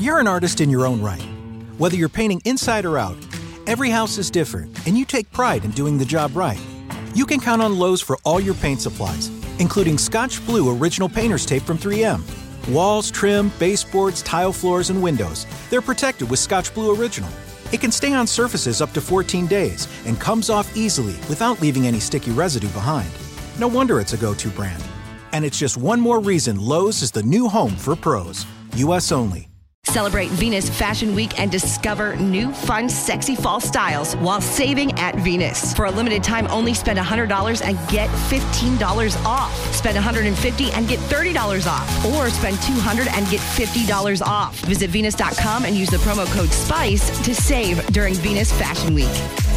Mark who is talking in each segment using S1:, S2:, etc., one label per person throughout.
S1: You're an artist in your own right. Whether you're painting inside or out, every house is different, and you take pride in doing the job right. You can count on Lowe's for all your paint supplies, including Scotch Blue Original Painter's Tape from 3M. Walls, trim, baseboards, tile floors, and windows, they're protected with Scotch Blue Original. It can stay on surfaces up to 14 days and comes off easily without leaving any sticky residue behind. No wonder it's a go to brand. And it's just one more reason Lowe's is the new home for pros. US only.
S2: Celebrate Venus Fashion Week and discover new, fun, sexy fall styles while saving at Venus. For a limited time, only spend $100 and get $15 off. Spend $150 and get $30 off. Or spend $200 and get $50 off. Visit Venus.com and use the promo code SPICE to save during Venus Fashion Week.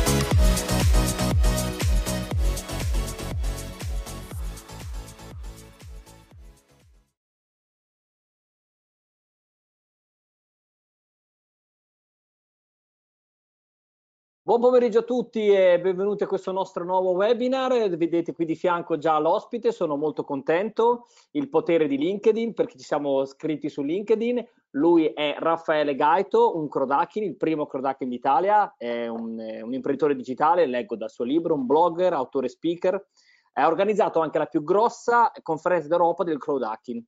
S3: Buon pomeriggio a tutti e benvenuti a questo nostro nuovo webinar. Vedete qui di fianco già l'ospite, sono molto contento. Il potere di LinkedIn, perché ci siamo scritti su LinkedIn. Lui è Raffaele Gaito, un Crodakin, il primo Crodakin d'Italia, è un, un imprenditore digitale, leggo dal suo libro, un blogger, autore speaker. Ha organizzato anche la più grossa conferenza d'Europa del Crodakin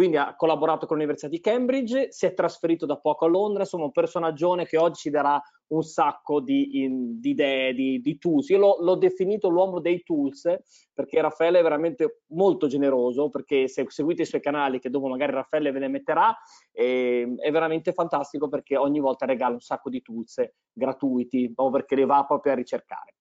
S3: quindi ha collaborato con l'Università di Cambridge, si è trasferito da poco a Londra, insomma un personaggio che oggi ci darà un sacco di, in, di idee, di, di, tools. Io l'ho, l'ho, definito l'uomo dei tools perché Raffaele è veramente molto generoso, perché se seguite i suoi canali, che dopo magari Raffaele ve ne metterà, eh, è veramente fantastico perché ogni volta regala un sacco di tools gratuiti, proprio perché li va proprio a ricercare.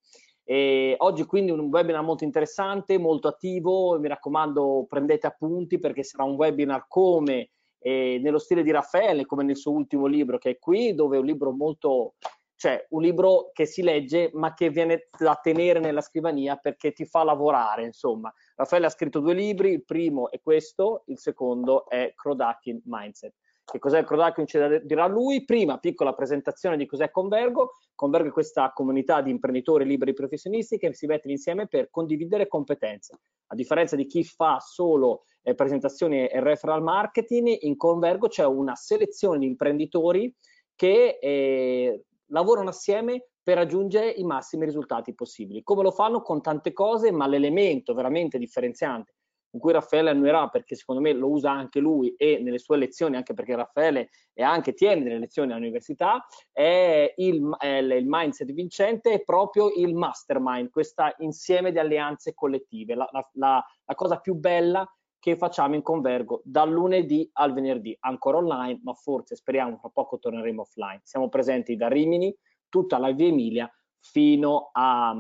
S3: E oggi quindi un webinar molto interessante, molto attivo, mi raccomando prendete appunti perché sarà un webinar come eh, nello stile di Raffaele, come nel suo ultimo libro che è qui, dove è un libro molto, cioè un libro che si legge ma che viene da tenere nella scrivania perché ti fa lavorare, insomma. Raffaele ha scritto due libri, il primo è questo, il secondo è Krodakin Mindset. Che cos'è il Krodakin ci dirà lui. Prima, piccola presentazione di cos'è Convergo. Convergo è questa comunità di imprenditori liberi professionisti che si mettono insieme per condividere competenze. A differenza di chi fa solo eh, presentazioni e referral marketing, in Convergo c'è una selezione di imprenditori che eh, lavorano assieme per raggiungere i massimi risultati possibili. Come lo fanno? Con tante cose, ma l'elemento veramente differenziante in cui Raffaele annuirà perché secondo me lo usa anche lui e nelle sue lezioni, anche perché Raffaele è anche tiene delle lezioni all'università, è il, è il mindset vincente è proprio il mastermind, questo insieme di alleanze collettive, la, la, la, la cosa più bella che facciamo in Convergo dal lunedì al venerdì, ancora online, ma forse speriamo fra poco torneremo offline. Siamo presenti da Rimini, tutta la via Emilia fino a,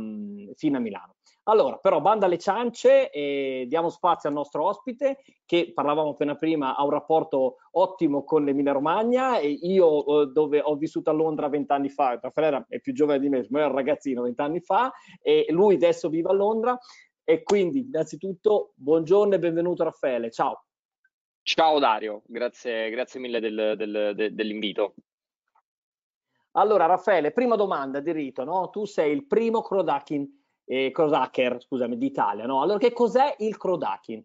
S3: fino a Milano. Allora, però, banda alle ciance e diamo spazio al nostro ospite che parlavamo appena prima, ha un rapporto ottimo con l'Emilia Romagna e io eh, dove ho vissuto a Londra vent'anni fa, Raffaele è più giovane di me, ma era un ragazzino vent'anni fa e lui adesso vive a Londra e quindi innanzitutto buongiorno e benvenuto Raffaele, ciao.
S4: Ciao Dario, grazie, grazie mille del, del, del, dell'invito.
S3: Allora Raffaele, prima domanda di rito, no? tu sei il primo Krodakin eh, Crodaker, scusami, d'Italia, no? Allora, che cos'è il Crodakin?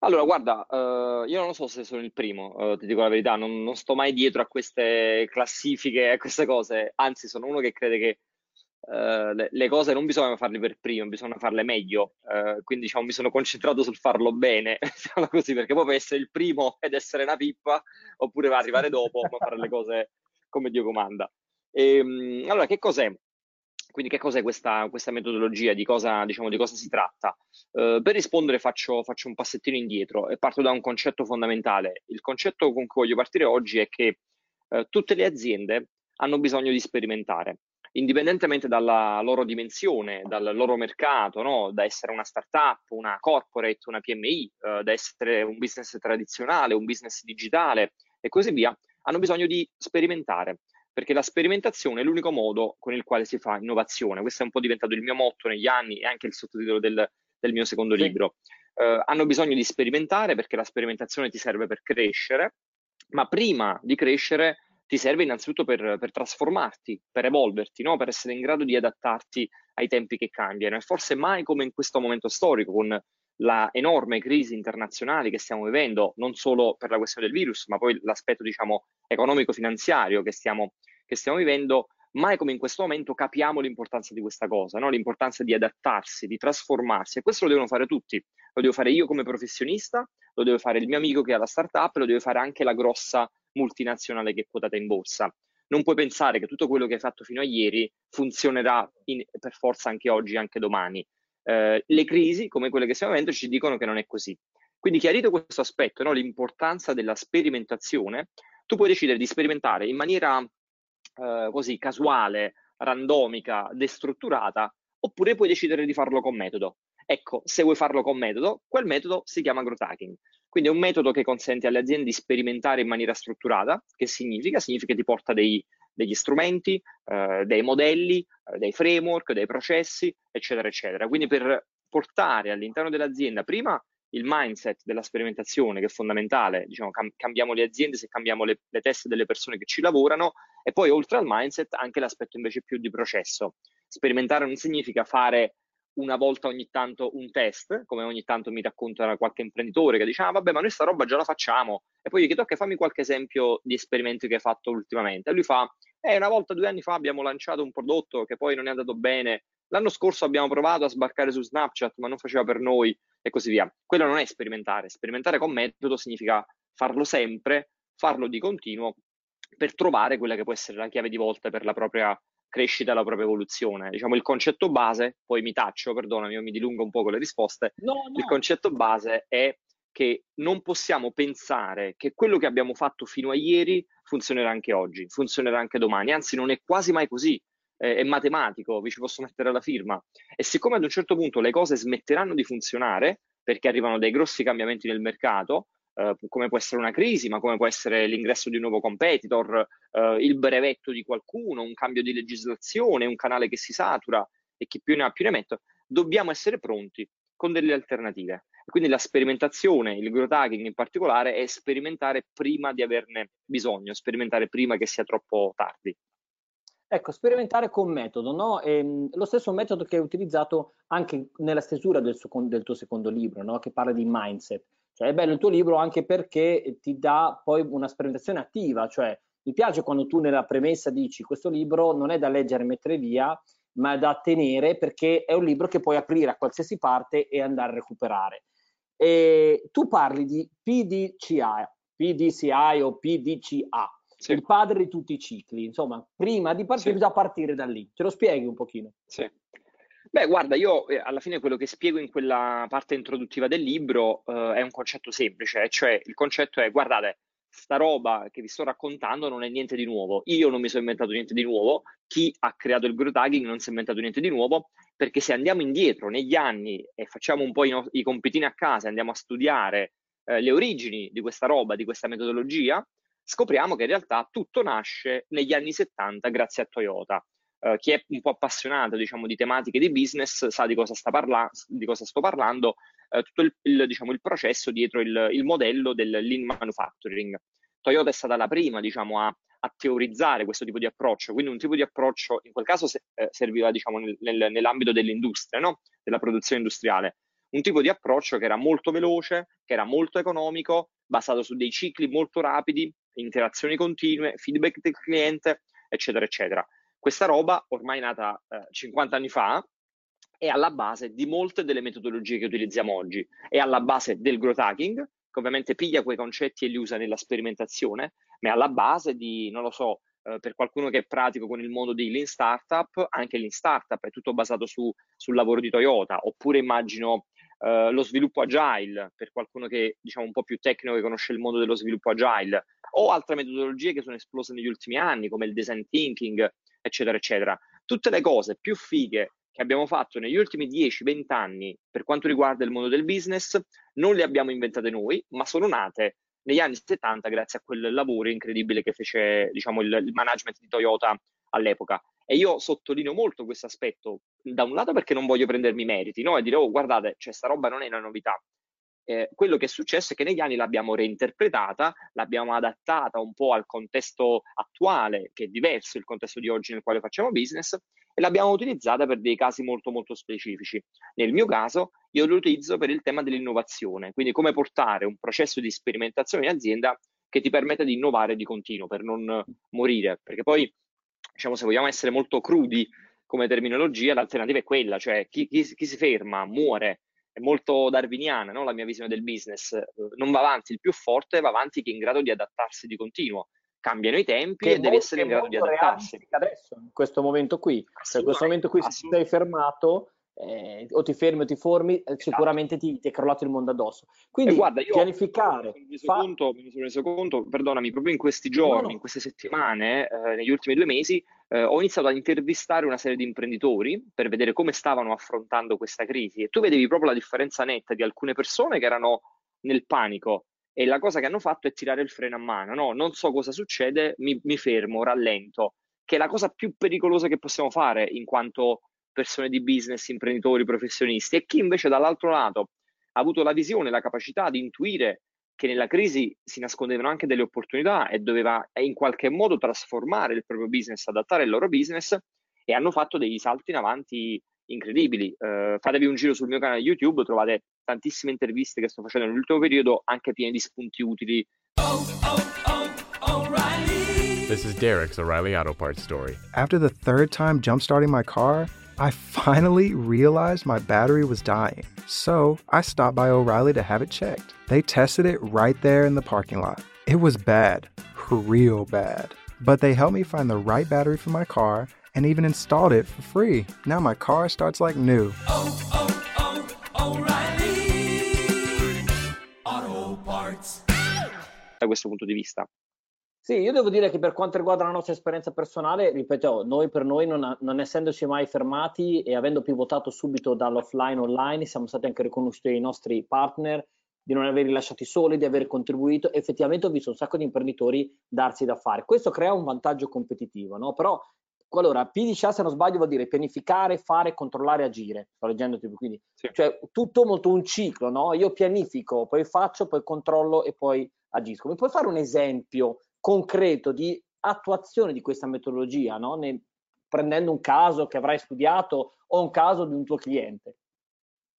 S4: Allora, guarda, uh, io non so se sono il primo, uh, ti dico la verità, non, non, sto mai dietro a queste classifiche, a queste cose, anzi sono uno che crede che uh, le, le, cose non bisogna farle per primo, bisogna farle meglio, quindi diciamo mi sono concentrato sul farlo bene, diciamo così, perché poi può essere il primo ed essere una pippa, oppure va arrivare dopo, ma fare le cose come Dio comanda. E, ehm, allora, che cos'è? Quindi che cos'è questa, questa metodologia, di cosa, diciamo, di cosa si tratta? Uh, per rispondere faccio, faccio, un passettino indietro e parto da un concetto fondamentale. Il concetto con cui voglio partire oggi è che uh, tutte le aziende hanno bisogno di sperimentare, indipendentemente dalla loro dimensione, dal loro mercato, no? da essere una startup, una corporate, una PMI, uh, da essere un business tradizionale, un business digitale e così via, hanno bisogno di sperimentare perché la sperimentazione è l'unico modo con il quale si fa innovazione. Questo è un po' diventato il mio motto negli anni e anche il sottotitolo del, del mio secondo sì. libro. Uh, hanno bisogno di sperimentare perché la sperimentazione ti serve per crescere, ma prima di crescere ti serve innanzitutto per, per trasformarti, per evolverti, no? per essere in grado di adattarti ai tempi che cambiano. E forse mai come in questo momento storico, con la enorme crisi internazionale che stiamo vivendo, non solo per la questione del virus, ma poi l'aspetto diciamo, economico-finanziario che stiamo, che stiamo vivendo, mai come in questo momento capiamo l'importanza di questa cosa, no? l'importanza di adattarsi, di trasformarsi e questo lo devono fare tutti, lo devo fare io come professionista, lo deve fare il mio amico che ha la startup, lo deve fare anche la grossa multinazionale che è quotata in borsa. Non puoi pensare che tutto quello che hai fatto fino a ieri funzionerà in, per forza anche oggi, anche domani. Eh, le crisi, come quelle che stiamo vivendo, ci dicono che non è così. Quindi chiarito questo aspetto, no? l'importanza della sperimentazione, tu puoi decidere di sperimentare in maniera eh, così casuale, randomica, destrutturata, oppure puoi decidere di farlo con metodo. Ecco, se vuoi farlo con metodo, quel metodo si chiama growth hacking. Quindi è un metodo che consente alle aziende di sperimentare in maniera strutturata. Che significa? Significa che ti porta dei, degli strumenti, eh, dei modelli, eh, dei framework, dei processi, eccetera, eccetera. Quindi per portare all'interno dell'azienda prima il mindset della sperimentazione che è fondamentale, diciamo, cam- cambiamo le aziende se cambiamo le, le teste delle persone che ci lavorano e poi oltre al mindset anche l'aspetto invece più di processo. Sperimentare non significa fare una volta ogni tanto un test, come ogni tanto mi racconta qualche imprenditore che dice ah vabbè ma noi sta roba già la facciamo. E poi gli chiedo ok fammi qualche esempio di esperimenti che hai fatto ultimamente. E lui fa eh una volta due anni fa abbiamo lanciato un prodotto che poi non è andato bene. L'anno scorso abbiamo provato a sbarcare su Snapchat, ma non faceva per noi e così via. Quello non è sperimentare. Sperimentare con metodo significa farlo sempre, farlo di continuo per trovare quella che può essere la chiave di volta per la propria crescita la propria evoluzione. Diciamo il concetto base, poi mi taccio, perdonami, io mi dilungo un po' con le risposte. No, no. Il concetto base è che non possiamo pensare che quello che abbiamo fatto fino a ieri funzionerà anche oggi, funzionerà anche domani, anzi non è quasi mai così eh, è matematico, vi ci posso mettere la firma. E siccome ad un certo punto le cose smetteranno di funzionare, perché arrivano dei grossi cambiamenti nel mercato, eh, come può essere una crisi, ma come può essere l'ingresso di un nuovo competitor, eh, il brevetto di qualcuno, un cambio di legislazione, un canale che si satura e chi più ne ha più ne mette, dobbiamo essere pronti con delle alternative. Quindi la sperimentazione, il growth hacking in particolare, è sperimentare prima di averne bisogno, sperimentare prima che sia troppo tardi.
S3: Ecco, sperimentare con metodo, no? E, ehm, lo stesso metodo che hai utilizzato anche nella stesura del, suo, del tuo secondo libro, no? Che parla di mindset. Cioè, è bello il tuo libro anche perché ti dà poi una sperimentazione attiva, cioè mi piace quando tu nella premessa dici questo libro non è da leggere e mettere via, ma è da tenere perché è un libro che puoi aprire a qualsiasi parte e andare a recuperare. E tu parli di PDCI, PDCI o PDCA, sì. il padre di tutti i cicli. Insomma, prima di partire sì. bisogna partire da lì. Ce lo spieghi un pochino?
S4: Sì. Beh, guarda, io eh, alla fine quello che spiego in quella parte introduttiva del libro eh, è un concetto semplice, cioè il concetto è, guardate, sta roba che vi sto raccontando non è niente di nuovo. Io non mi sono inventato niente di nuovo, chi ha creato il growth hacking non si è inventato niente di nuovo, perché se andiamo indietro negli anni e facciamo un po' i, no- i compitini a casa, andiamo a studiare eh, le origini di questa roba, di questa metodologia, scopriamo che in realtà tutto nasce negli anni 70 grazie a Toyota. Uh, chi è un po' appassionato diciamo, di tematiche di business sa di cosa, parla- di cosa sto parlando, uh, tutto il, il, diciamo, il, processo dietro il, il, modello del lean manufacturing. Toyota è stata la prima diciamo, a, a, teorizzare questo tipo di approccio, quindi un tipo di approccio in quel caso se, eh, serviva diciamo, nel, nel, nell'ambito dell'industria, no? della produzione industriale, un tipo di approccio che era molto veloce, che era molto economico, basato su dei cicli molto rapidi, interazioni continue, feedback del cliente, eccetera, eccetera. Questa roba, ormai nata eh, 50 anni fa, è alla base di molte delle metodologie che utilizziamo oggi. È alla base del growth hacking, che ovviamente piglia quei concetti e li usa nella sperimentazione, ma è alla base di, non lo so, eh, per qualcuno che è pratico con il mondo di lean startup, anche lean startup è tutto basato su, sul lavoro di Toyota, oppure immagino Uh, lo sviluppo agile, per qualcuno che diciamo un po' più tecnico che conosce il mondo dello sviluppo agile, o altre metodologie che sono esplose negli ultimi anni, come il design thinking, eccetera, eccetera. Tutte le cose più fighe che abbiamo fatto negli ultimi 10-20 anni per quanto riguarda il mondo del business, non le abbiamo inventate noi, ma sono nate negli anni 70 grazie a quel lavoro incredibile che fece diciamo, il, il management di Toyota all'epoca. E io sottolineo molto questo aspetto, da un lato perché non voglio prendermi meriti, no? E dire, oh, guardate, cioè, sta roba non è una novità. Eh, quello che è successo è che negli anni l'abbiamo reinterpretata, l'abbiamo adattata un po' al contesto attuale, che è diverso il contesto di oggi nel quale facciamo business, e l'abbiamo utilizzata per dei casi molto molto specifici. Nel mio caso io lo utilizzo per il tema dell'innovazione, quindi come portare un processo di sperimentazione in azienda che ti permetta di innovare di continuo per non morire, perché poi diciamo se vogliamo essere molto crudi come terminologia, l'alternativa è quella, cioè chi, chi, chi si ferma muore, è molto darwiniana no? la mia visione del business, non va avanti il più forte, va avanti chi è in grado di adattarsi di continuo cambiano i tempi che e devi essere in grado di adattarsi.
S3: Adesso, in questo momento qui, cioè in questo momento qui, se sei fermato, eh, o ti fermi o ti formi, eh, esatto. sicuramente ti, ti, è crollato il mondo addosso. Quindi guarda, pianificare.
S4: Mi sono, fa... conto, mi sono reso conto, perdonami, proprio in questi giorni, no, no. in queste settimane, eh, negli ultimi due mesi, eh, ho iniziato a intervistare una serie di imprenditori per vedere come stavano affrontando questa crisi e tu vedevi proprio la differenza netta di alcune persone che erano nel panico e la cosa che hanno fatto è tirare il freno a mano, no? Non so cosa succede, mi, mi fermo, rallento, che è la cosa più pericolosa che possiamo fare in quanto persone di business, imprenditori, professionisti, e chi invece dall'altro lato ha avuto la visione, la capacità di intuire che nella crisi si nascondevano anche delle opportunità e doveva in qualche modo trasformare il proprio business, adattare il loro business e hanno fatto degli salti in avanti incredibili. Uh, fatevi un giro sul mio canale YouTube, trovate tantissime interviste che sto facendo nell'ultimo periodo, anche piene di spunti utili. Oh, oh,
S5: oh, This is Derek's O'Reilly Auto Parts story. After the third time jump-starting my car, I finally realized my battery was dying. So I stopped by O'Reilly to have it checked. They tested it right there in the parking lot. It was bad, real bad. But they helped me find the right battery for my car and even installed it for free. Now my car starts like new. Oh, oh, oh, oh O'Reilly
S3: Auto Parts. Da questo punto di vista. Sì, io devo dire che per quanto riguarda la nostra esperienza personale, ripeto, noi per noi non, non essendoci mai fermati e avendo pivotato subito dall'offline online, siamo stati anche riconosciuti dai nostri partner di non averli lasciati soli, di aver contribuito. Effettivamente ho visto un sacco di imprenditori darsi da fare. Questo crea un vantaggio competitivo, no? Però allora, PDCA se non sbaglio vuol dire pianificare, fare, controllare, agire. Sto leggendo tipo, quindi, sì. cioè tutto molto un ciclo, no? Io pianifico, poi faccio, poi controllo e poi agisco. Mi puoi fare un esempio concreto di attuazione di questa metodologia, no? ne, prendendo un caso che avrai studiato o un caso di un tuo cliente.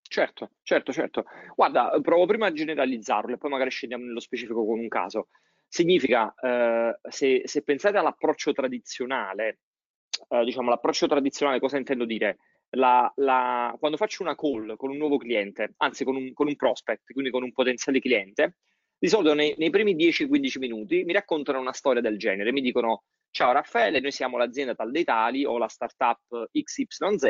S4: Certo, certo, certo. Guarda, provo prima a generalizzarlo e poi magari scendiamo nello specifico con un caso. Significa, eh, se, se, pensate all'approccio tradizionale, eh, diciamo l'approccio tradizionale, cosa intendo dire? La, la, quando faccio una call con un nuovo cliente, anzi con un, con un prospect, quindi con un potenziale cliente, di solito nei, nei primi 10-15 minuti mi raccontano una storia del genere, mi dicono ciao Raffaele, noi siamo l'azienda tal dei tali o la startup XYZ,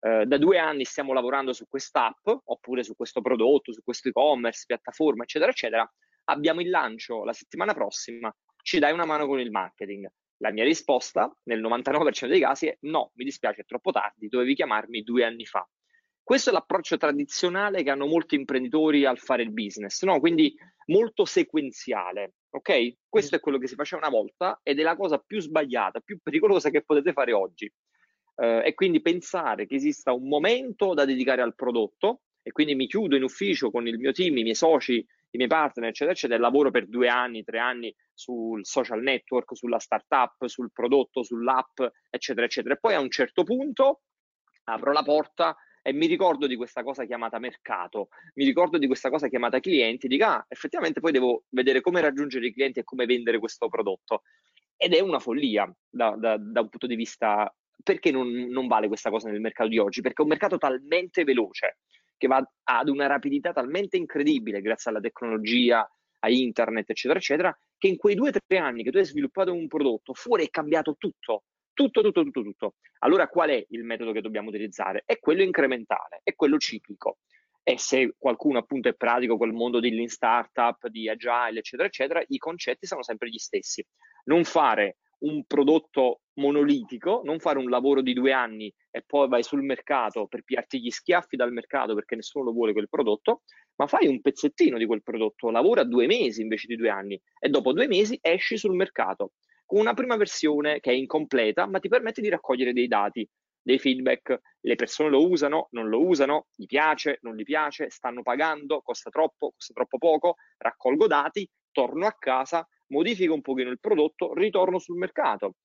S4: eh, da due anni stiamo lavorando su quest'app oppure su questo prodotto, su questo e-commerce, piattaforma, eccetera, eccetera. Abbiamo il lancio la settimana prossima, ci dai una mano con il marketing. La mia risposta nel 99% dei casi è no, mi dispiace, è troppo tardi, dovevi chiamarmi due anni fa. Questo è l'approccio tradizionale che hanno molti imprenditori al fare il business, no? quindi molto sequenziale. Ok? Questo è quello che si faceva una volta ed è la cosa più sbagliata, più pericolosa che potete fare oggi. Uh, e quindi pensare che esista un momento da dedicare al prodotto e quindi mi chiudo in ufficio con il mio team, i miei soci, i miei partner, eccetera, eccetera, e lavoro per due anni, tre anni sul social network, sulla startup, sul prodotto, sull'app, eccetera, eccetera. E poi a un certo punto apro la porta e mi ricordo di questa cosa chiamata mercato, mi ricordo di questa cosa chiamata clienti, dico ah, effettivamente poi devo vedere come raggiungere i clienti e come vendere questo prodotto. Ed è una follia da, da, da un punto di vista, perché non, non vale questa cosa nel mercato di oggi? Perché è un mercato talmente veloce, che va ad una rapidità talmente incredibile grazie alla tecnologia, a internet, eccetera, eccetera, che in quei due o tre anni che tu hai sviluppato un prodotto, fuori è cambiato tutto. Tutto, tutto, tutto, tutto. Allora qual è il metodo che dobbiamo utilizzare? È quello incrementale, è quello ciclico. E se qualcuno appunto è pratico quel mondo di lean startup, di agile, eccetera, eccetera, i concetti sono sempre gli stessi. Non fare un prodotto monolitico, non fare un lavoro di due anni e poi vai sul mercato per piarti gli schiaffi dal mercato perché nessuno lo vuole quel prodotto, ma fai un pezzettino di quel prodotto, lavora due mesi invece di due anni e dopo due mesi esci sul mercato con una prima versione che è incompleta, ma ti permette di raccogliere dei dati, dei feedback. Le persone lo usano, non lo usano, gli piace, non gli piace, stanno pagando, costa troppo, costa troppo poco, raccolgo dati, torno a casa, modifico un pochino il prodotto, ritorno sul mercato.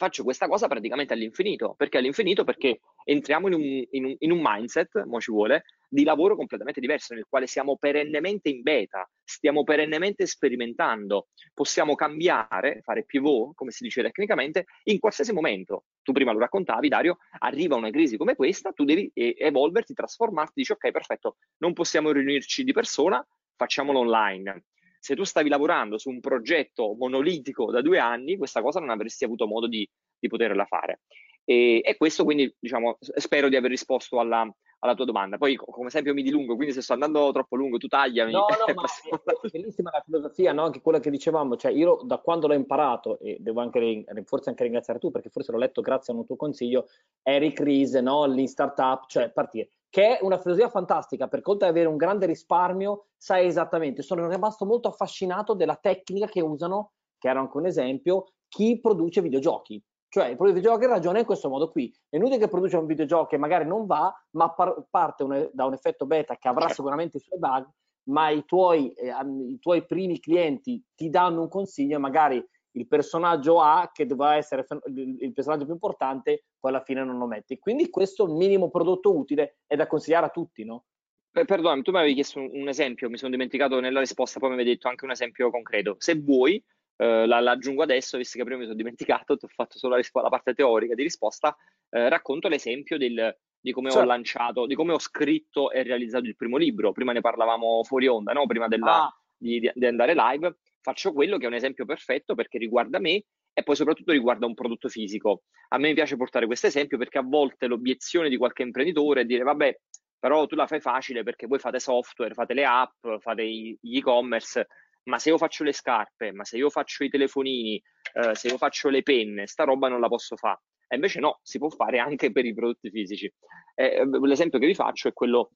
S4: Faccio questa cosa praticamente all'infinito. Perché all'infinito? Perché entriamo in un, in un, in un mindset, mo ci vuole, di lavoro completamente diverso, nel quale siamo perennemente in beta, stiamo perennemente sperimentando, possiamo cambiare, fare pivot, come si dice tecnicamente, in qualsiasi momento. Tu prima lo raccontavi, Dario, arriva una crisi come questa, tu devi evolverti, trasformarti, dici ok, perfetto, non possiamo riunirci di persona, facciamolo online se tu stavi lavorando su un progetto monolitico da due anni, questa cosa non avresti avuto modo di, di poterla fare. E, e, questo quindi, diciamo, spero di aver risposto alla, alla, tua domanda. Poi, come esempio, mi dilungo, quindi se sto andando troppo lungo, tu tagliami.
S3: No, no, ma è bellissima la filosofia, no? anche quella che dicevamo, cioè io da quando l'ho imparato, e devo anche, forse anche ringraziare tu, perché forse l'ho letto grazie a un tuo consiglio, Eric Ries, no? l'in startup, cioè partire che è una filosofia fantastica, perché oltre ad avere un grande risparmio, sai esattamente, sono rimasto molto affascinato della tecnica che usano, che era anche un esempio, chi produce videogiochi. Cioè, il produce videogiochi ragiona in questo modo qui. È inutile che produce un videogioco che magari non va, ma par- parte un, da un effetto beta che avrà certo. sicuramente i suoi bug, ma i tuoi, eh, i tuoi primi clienti ti danno un consiglio e magari il personaggio A, che doveva essere il personaggio più importante, poi alla fine non lo metti. Quindi questo minimo prodotto utile è da consigliare a tutti, no?
S4: Perdonami, tu mi avevi chiesto un, esempio, mi sono dimenticato nella risposta, poi mi avevi detto anche un esempio concreto. Se vuoi, eh, la, l'aggiungo adesso, visto che prima mi sono dimenticato, ti ho fatto solo la, rispo- la parte teorica di risposta, eh, racconto l'esempio del, di come certo. ho lanciato, di come ho scritto e realizzato il primo libro. Prima ne parlavamo fuori onda, no? prima della, ah. di, di, di andare live faccio quello che è un esempio perfetto perché riguarda me e poi soprattutto riguarda un prodotto fisico. A me piace portare questo esempio perché a volte l'obiezione di qualche imprenditore è dire vabbè, però tu la fai facile perché voi fate software, fate le app, fate gli e-commerce, ma se io faccio le scarpe, ma se io faccio i telefonini, eh, se io faccio le penne, sta roba non la posso fare. E invece no, si può fare anche per i prodotti fisici. Eh, l'esempio che vi faccio è quello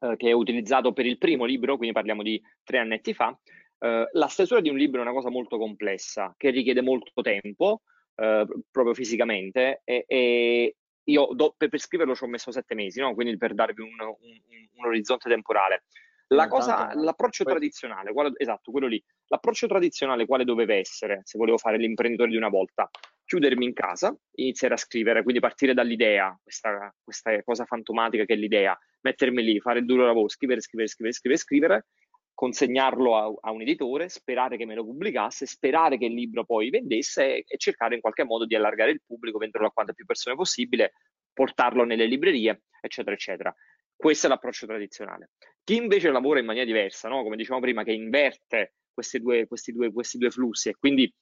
S4: eh, che ho utilizzato per il primo libro, quindi parliamo di tre annetti fa, Uh, la stesura di un libro è una cosa molto complessa che richiede molto tempo, uh, proprio fisicamente, e, e io do, per, per, scriverlo ci ho messo sette mesi, no? quindi per darvi un, un, un orizzonte temporale. La cosa, l'approccio Poi... tradizionale, quale, esatto, quello lì, l'approccio tradizionale quale doveva essere, se volevo fare l'imprenditore di una volta, chiudermi in casa, iniziare a scrivere, quindi partire dall'idea, questa, questa cosa fantomatica che è l'idea, mettermi lì, fare il duro lavoro, scrivere, scrivere, scrivere, scrivere, scrivere, consegnarlo a, a, un editore, sperare che me lo pubblicasse, sperare che il libro poi vendesse e, e cercare in qualche modo di allargare il pubblico, venderlo a quante più persone possibile, portarlo nelle librerie, eccetera, eccetera. Questo è l'approccio tradizionale. Chi invece lavora in maniera diversa, no? come dicevamo prima, che inverte due, questi, due, questi due flussi e quindi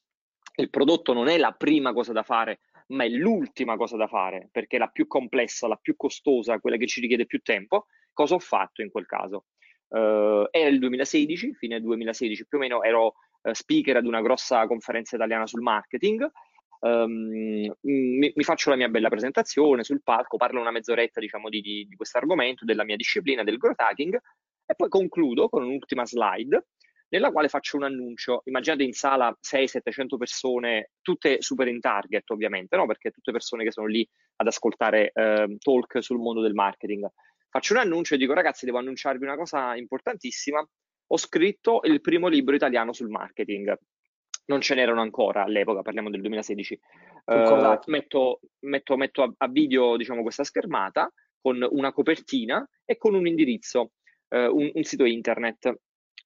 S4: il prodotto non è la prima cosa da fare, ma è l'ultima cosa da fare, perché è la più complessa, la più costosa, quella che ci richiede più tempo, cosa ho fatto in quel caso? Uh, era il 2016, fine 2016 più o meno, ero uh, speaker ad una grossa conferenza italiana sul marketing. Um, mi, mi, faccio la mia bella presentazione sul palco, parlo una mezz'oretta diciamo, di, di, di questo argomento, della mia disciplina, del growth hacking, e poi concludo con un'ultima slide nella quale faccio un annuncio. Immaginate in sala 600-700 persone, tutte super in target ovviamente, no? perché tutte persone che sono lì ad ascoltare eh, talk sul mondo del marketing faccio un annuncio e dico ragazzi devo annunciarvi una cosa importantissima, ho scritto il primo libro italiano sul marketing. Non ce n'erano ancora all'epoca, parliamo del 2016. Uh, eh, metto, metto, metto a, a, video diciamo, questa schermata con una copertina e con un indirizzo, uh, un, un, sito internet.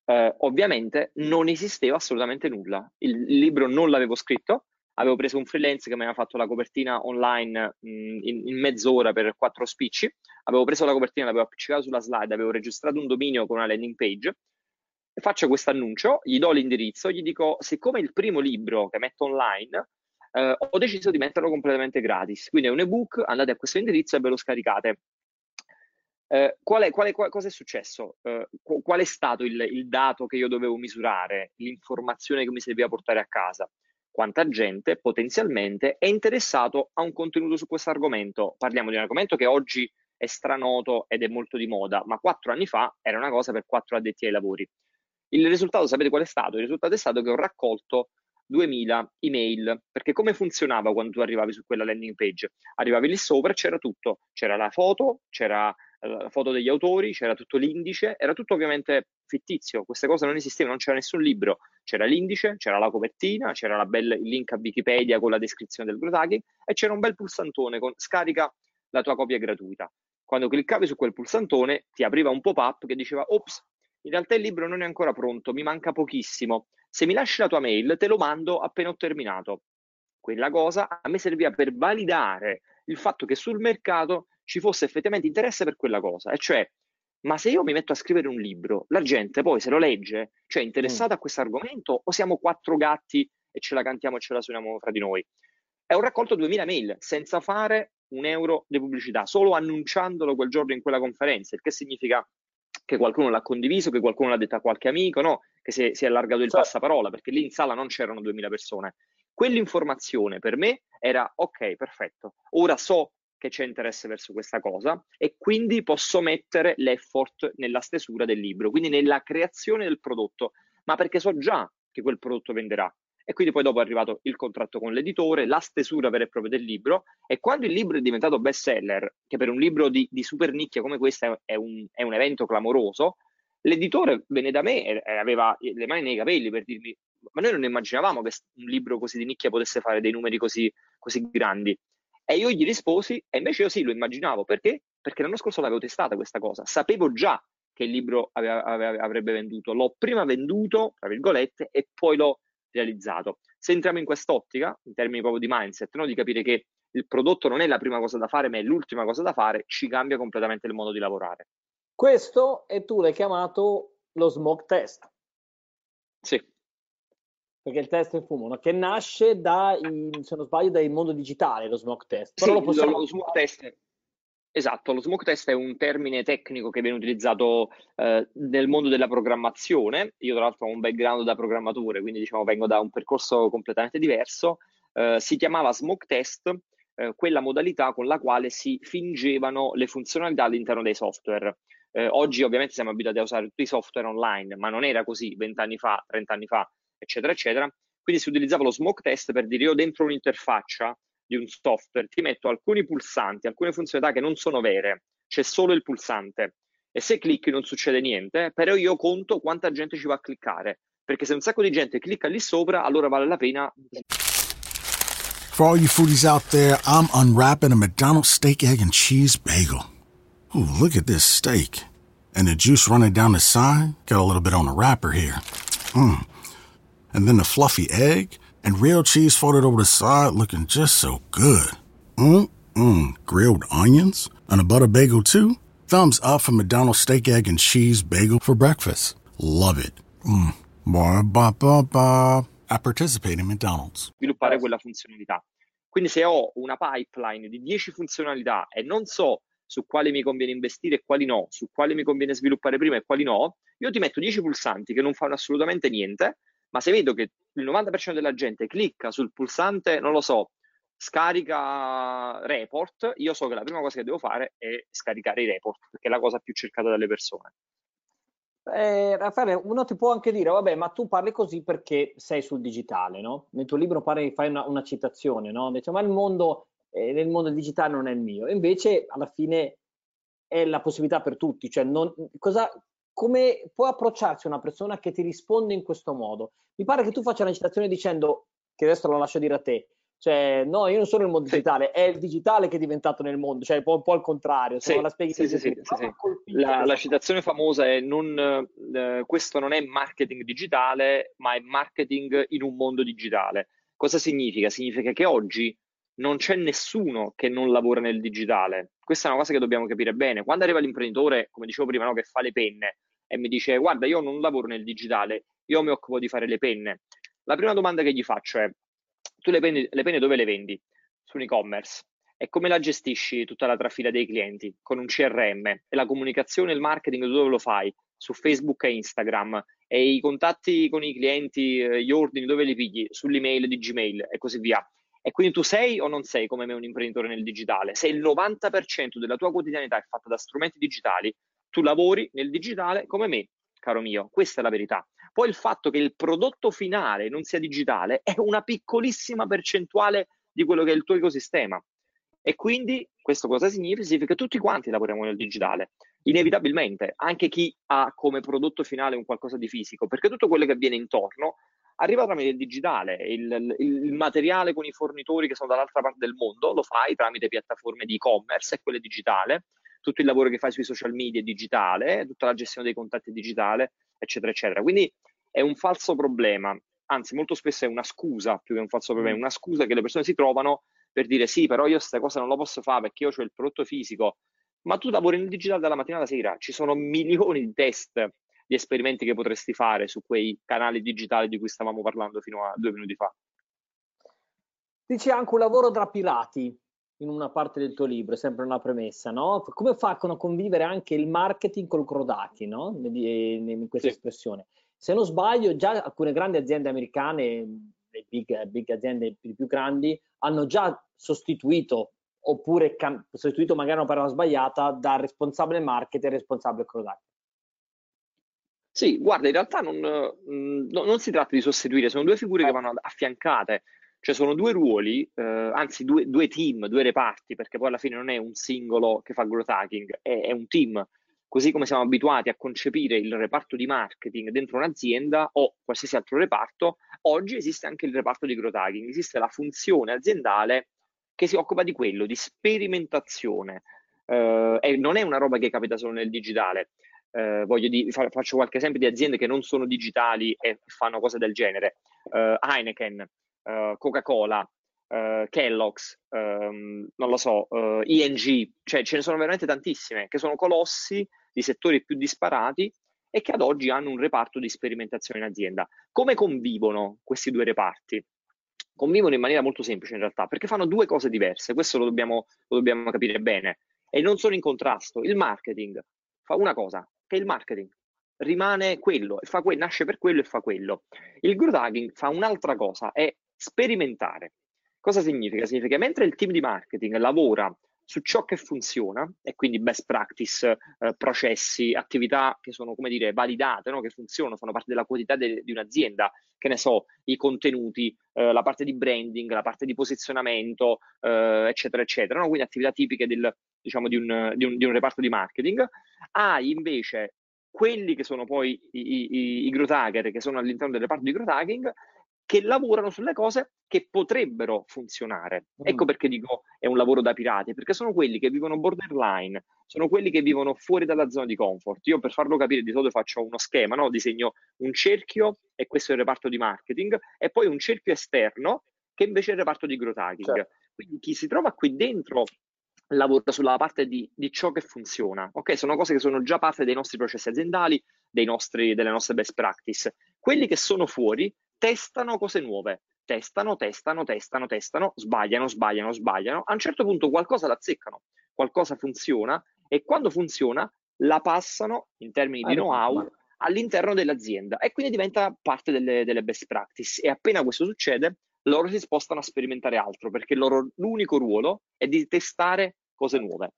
S4: Uh, ovviamente non esisteva assolutamente nulla. Il, il libro non l'avevo scritto, avevo preso un freelance che mi aveva fatto la copertina online mh, in, in, mezz'ora per quattro spicci, avevo preso la copertina, l'avevo appiccicata sulla slide, avevo registrato un dominio con una landing page, faccio questo annuncio, gli do l'indirizzo, gli dico, siccome il primo libro che metto online, eh, ho deciso di metterlo completamente gratis, quindi è un ebook, andate a questo indirizzo e ve lo scaricate. Eh, qual è, qual è, qual, cosa è successo? Eh, qual è stato il, il dato che io dovevo misurare, l'informazione che mi serviva portare a casa? quanta gente potenzialmente è interessato a un contenuto su questo argomento. Parliamo di un argomento che oggi è stranoto ed è molto di moda, ma quattro anni fa era una cosa per quattro addetti ai lavori. Il risultato, sapete qual è stato? Il risultato è stato che ho raccolto 2000 email, perché come funzionava quando tu arrivavi su quella landing page? Arrivavi lì sopra c'era tutto, c'era la foto, c'era la foto degli autori, c'era tutto l'indice, era tutto ovviamente fittizio, queste cose non esistevano, non c'era nessun libro, c'era l'indice, c'era la copertina, c'era bella, il link a Wikipedia con la descrizione del growth e c'era un bel pulsantone con scarica la tua copia gratuita. Quando cliccavi su quel pulsantone ti apriva un pop-up che diceva ops, in realtà il libro non è ancora pronto, mi manca pochissimo. Se mi lasci la tua mail, te lo mando appena ho terminato. Quella cosa a me serviva per validare il fatto che sul mercato ci fosse effettivamente interesse per quella cosa, e cioè, ma se io mi metto a scrivere un libro, la gente poi se lo legge, cioè è interessata mm. a questo argomento o siamo quattro gatti e ce la cantiamo e ce la suoniamo fra di noi? È un raccolto 2000 mail senza fare un euro di pubblicità, solo annunciandolo quel giorno in quella conferenza, il che significa che qualcuno l'ha condiviso, che qualcuno l'ha detto a qualche amico, no? che si è, si è allargato il certo. passaparola, perché lì in sala non c'erano 2000 persone. Quell'informazione per me era ok, perfetto, ora so che c'è interesse verso questa cosa e quindi posso mettere l'effort nella stesura del libro, quindi nella creazione del prodotto, ma perché so già che quel prodotto venderà. E quindi poi dopo è arrivato il contratto con l'editore, la stesura vera e propria del libro e quando il libro è diventato best seller, che per un libro di, di super nicchia come questo è un, è un evento clamoroso, l'editore venne da me e aveva le mani nei capelli per dirmi ma noi non immaginavamo che un libro così di nicchia potesse fare dei numeri così, così grandi. E io gli risposi, e invece io sì, lo immaginavo, perché? Perché l'anno scorso l'avevo testata questa cosa, sapevo già che il libro aveva, aveva, avrebbe venduto, l'ho prima venduto, tra virgolette, e poi l'ho realizzato. Se entriamo in quest'ottica, in termini proprio di mindset, no? di capire che il prodotto non è la prima cosa da fare, ma è l'ultima cosa da fare, ci cambia completamente il modo di lavorare.
S3: Questo e tu l'hai chiamato lo smoke test.
S4: Sì
S3: perché il test in fumo, no? che nasce da, se non sbaglio, dal mondo digitale, lo smoke test.
S4: Però sì, lo, possiamo... lo smoke test Esatto, lo smoke test è un termine tecnico che viene utilizzato eh, nel mondo della programmazione. Io tra l'altro ho un background da programmatore, quindi diciamo vengo da un percorso completamente diverso. Eh, si chiamava smoke test eh, quella modalità con la quale si fingevano le funzionalità all'interno dei software. Eh, oggi ovviamente siamo abituati a usare tutti i software online, ma non era così vent'anni fa, trent'anni fa eccetera, eccetera. Quindi si utilizzava lo smoke test per dire io dentro un'interfaccia di un software ti metto alcuni pulsanti, alcune funzionalità che non sono vere, c'è solo il pulsante e se clicchi non succede niente, però io conto quanta gente ci va a cliccare, perché se un sacco di gente clicca lì sopra, allora vale la pena.
S6: For all you foodies out there, I'm unwrapping a McDonald's steak, egg and cheese bagel. Ooh, look at this steak. And the juice running down the side, got a little bit on the wrapper here. Mmm. and then the fluffy egg, and real cheese folded over the side looking just so good. Mmm, grilled onions, and a butter bagel too. Thumbs up for McDonald's steak, egg, and cheese bagel for breakfast. Love it. Mmm, ba ba ba ba. I participate in McDonald's.
S4: Sviluppare quella funzionalità. Quindi se ho una pipeline di 10 funzionalità e non so su quali mi conviene investire e quali no, su quali mi conviene sviluppare prima e quali no, io ti metto 10 pulsanti che non fanno assolutamente niente ma se vedo che il 90% della gente clicca sul pulsante, non lo so, scarica report, io so che la prima cosa che devo fare è scaricare i report, perché è la cosa più cercata dalle persone.
S3: Eh, Raffaele, uno ti può anche dire, vabbè, ma tu parli così perché sei sul digitale, no? Nel tuo libro parli, fai una, una citazione, no? Dice, ma il mondo, eh, nel mondo digitale non è il mio. invece, alla fine, è la possibilità per tutti. Cioè, non, cosa, come può approcciarsi una persona che ti risponde in questo modo? Mi pare che tu faccia una citazione dicendo, che adesso lo lascio dire a te, cioè no, io non sono il mondo digitale, è il digitale che è diventato nel mondo, cioè un po', un po al contrario, se
S4: sì,
S3: la spieghi
S4: sì, sì, sì, la, la, citazione famosa è non, eh, questo non è marketing digitale, ma è marketing in un mondo digitale. Cosa significa? Significa che oggi non c'è nessuno che non lavora nel digitale. Questa è una cosa che dobbiamo capire bene. Quando arriva l'imprenditore, come dicevo prima, no, che fa le penne e mi dice guarda, io non lavoro nel digitale, io mi occupo di fare le penne. La prima domanda che gli faccio è tu le penne, le penne dove le vendi? Su e-commerce. E come la gestisci tutta la trafila dei clienti? Con un CRM. E la comunicazione e il marketing dove lo fai? Su Facebook e Instagram. E i contatti con i clienti, eh, gli ordini dove li pigli? Sull'email di Gmail e così via. E quindi tu sei o non sei come me un imprenditore nel digitale? Se il 90% della tua quotidianità è fatta da strumenti digitali, tu lavori nel digitale come me, caro mio. Questa è la verità. Poi il fatto che il prodotto finale non sia digitale è una piccolissima percentuale di quello che è il tuo ecosistema. E quindi questo cosa significa? Significa che tutti quanti lavoriamo nel digitale, inevitabilmente, anche chi ha come prodotto finale un qualcosa di fisico, perché tutto quello che avviene intorno arriva tramite il digitale, il, il, materiale con i fornitori che sono dall'altra parte del mondo lo fai tramite piattaforme di e-commerce e quelle digitale, tutto il lavoro che fai sui social media è digitale, tutta la gestione dei contatti è digitale, eccetera, eccetera. Quindi è un falso problema, anzi molto spesso è una scusa più che un falso problema, è una scusa che le persone si trovano per dire sì, però io questa cosa non lo posso fare perché io ho il prodotto fisico, ma tu lavori nel digitale dalla mattina alla sera, ci sono milioni di test di esperimenti che potresti fare su quei canali digitali di cui stavamo parlando fino a due minuti fa.
S3: Dici anche un lavoro da pirati in una parte del tuo libro, sempre una premessa, no? Come fanno a convivere anche il marketing col Crodaki, no? In questa sì. espressione. Se non sbaglio, già alcune grandi aziende americane, le big, big aziende più grandi, hanno già sostituito oppure cam- sostituito magari una parola sbagliata da responsabile marketing e responsabile Crodaki.
S4: Sì, guarda, in realtà non, mm, no, non, si tratta di sostituire, sono due figure che eh. vanno affiancate, cioè sono due ruoli, eh, anzi due, due, team, due reparti, perché poi alla fine non è un singolo che fa growth hacking, è, è un team. Così come siamo abituati a concepire il reparto di marketing dentro un'azienda o qualsiasi altro reparto, oggi esiste anche il reparto di growth hacking, esiste la funzione aziendale che si occupa di quello, di sperimentazione. Uh, e non è una roba che capita solo nel digitale eh, voglio di, faccio qualche esempio di aziende che non sono digitali e fanno cose del genere. Uh, Heineken, uh, Coca-Cola, uh, Kellogg's, um, non lo so, ING, cioè ce ne sono veramente tantissime che sono colossi di settori più disparati e che ad oggi hanno un reparto di sperimentazione in azienda. Come convivono questi due reparti? Convivono in maniera molto semplice in realtà, perché fanno due cose diverse, questo lo dobbiamo, lo dobbiamo capire bene, e non sono in contrasto. Il marketing fa una cosa, che è il marketing. Rimane quello, e que- nasce per quello e fa quello. Il growth hacking fa un'altra cosa, è sperimentare. Cosa significa? Significa che mentre il team di marketing lavora su ciò che funziona e quindi best practice, eh, processi, attività che sono come dire validate, no? che funzionano, fanno parte della quotidianità de- di un'azienda, che ne so, i contenuti, eh, la parte di branding, la parte di posizionamento, eh, eccetera, eccetera, no? quindi attività tipiche del, diciamo, di, un, di, un, di un reparto di marketing. Hai invece quelli che sono poi i, i, i growth hacker, che sono all'interno del reparto di growth hacking, che lavorano sulle cose che potrebbero funzionare. Mm. Ecco perché dico è un lavoro da pirati, perché sono quelli che vivono borderline, sono quelli che vivono fuori dalla zona di comfort. Io per farlo capire di solito faccio uno schema, no? disegno un cerchio e questo è il reparto di marketing e poi un cerchio esterno che invece è il reparto di growth hacking. Certo. Quindi chi si trova qui dentro lavora sulla parte di, di, ciò che funziona. Ok, sono cose che sono già parte dei nostri processi aziendali, nostri, delle nostre best practice. Quelli che sono fuori testano cose nuove, testano, testano, testano, testano, sbagliano, sbagliano, sbagliano. A un certo punto qualcosa l'azzeccano, qualcosa funziona e quando funziona la passano in termini di know-how all'interno dell'azienda e quindi diventa parte delle, delle best practice. E appena questo succede, loro si spostano a sperimentare altro perché loro l'unico ruolo è di testare cose nuove.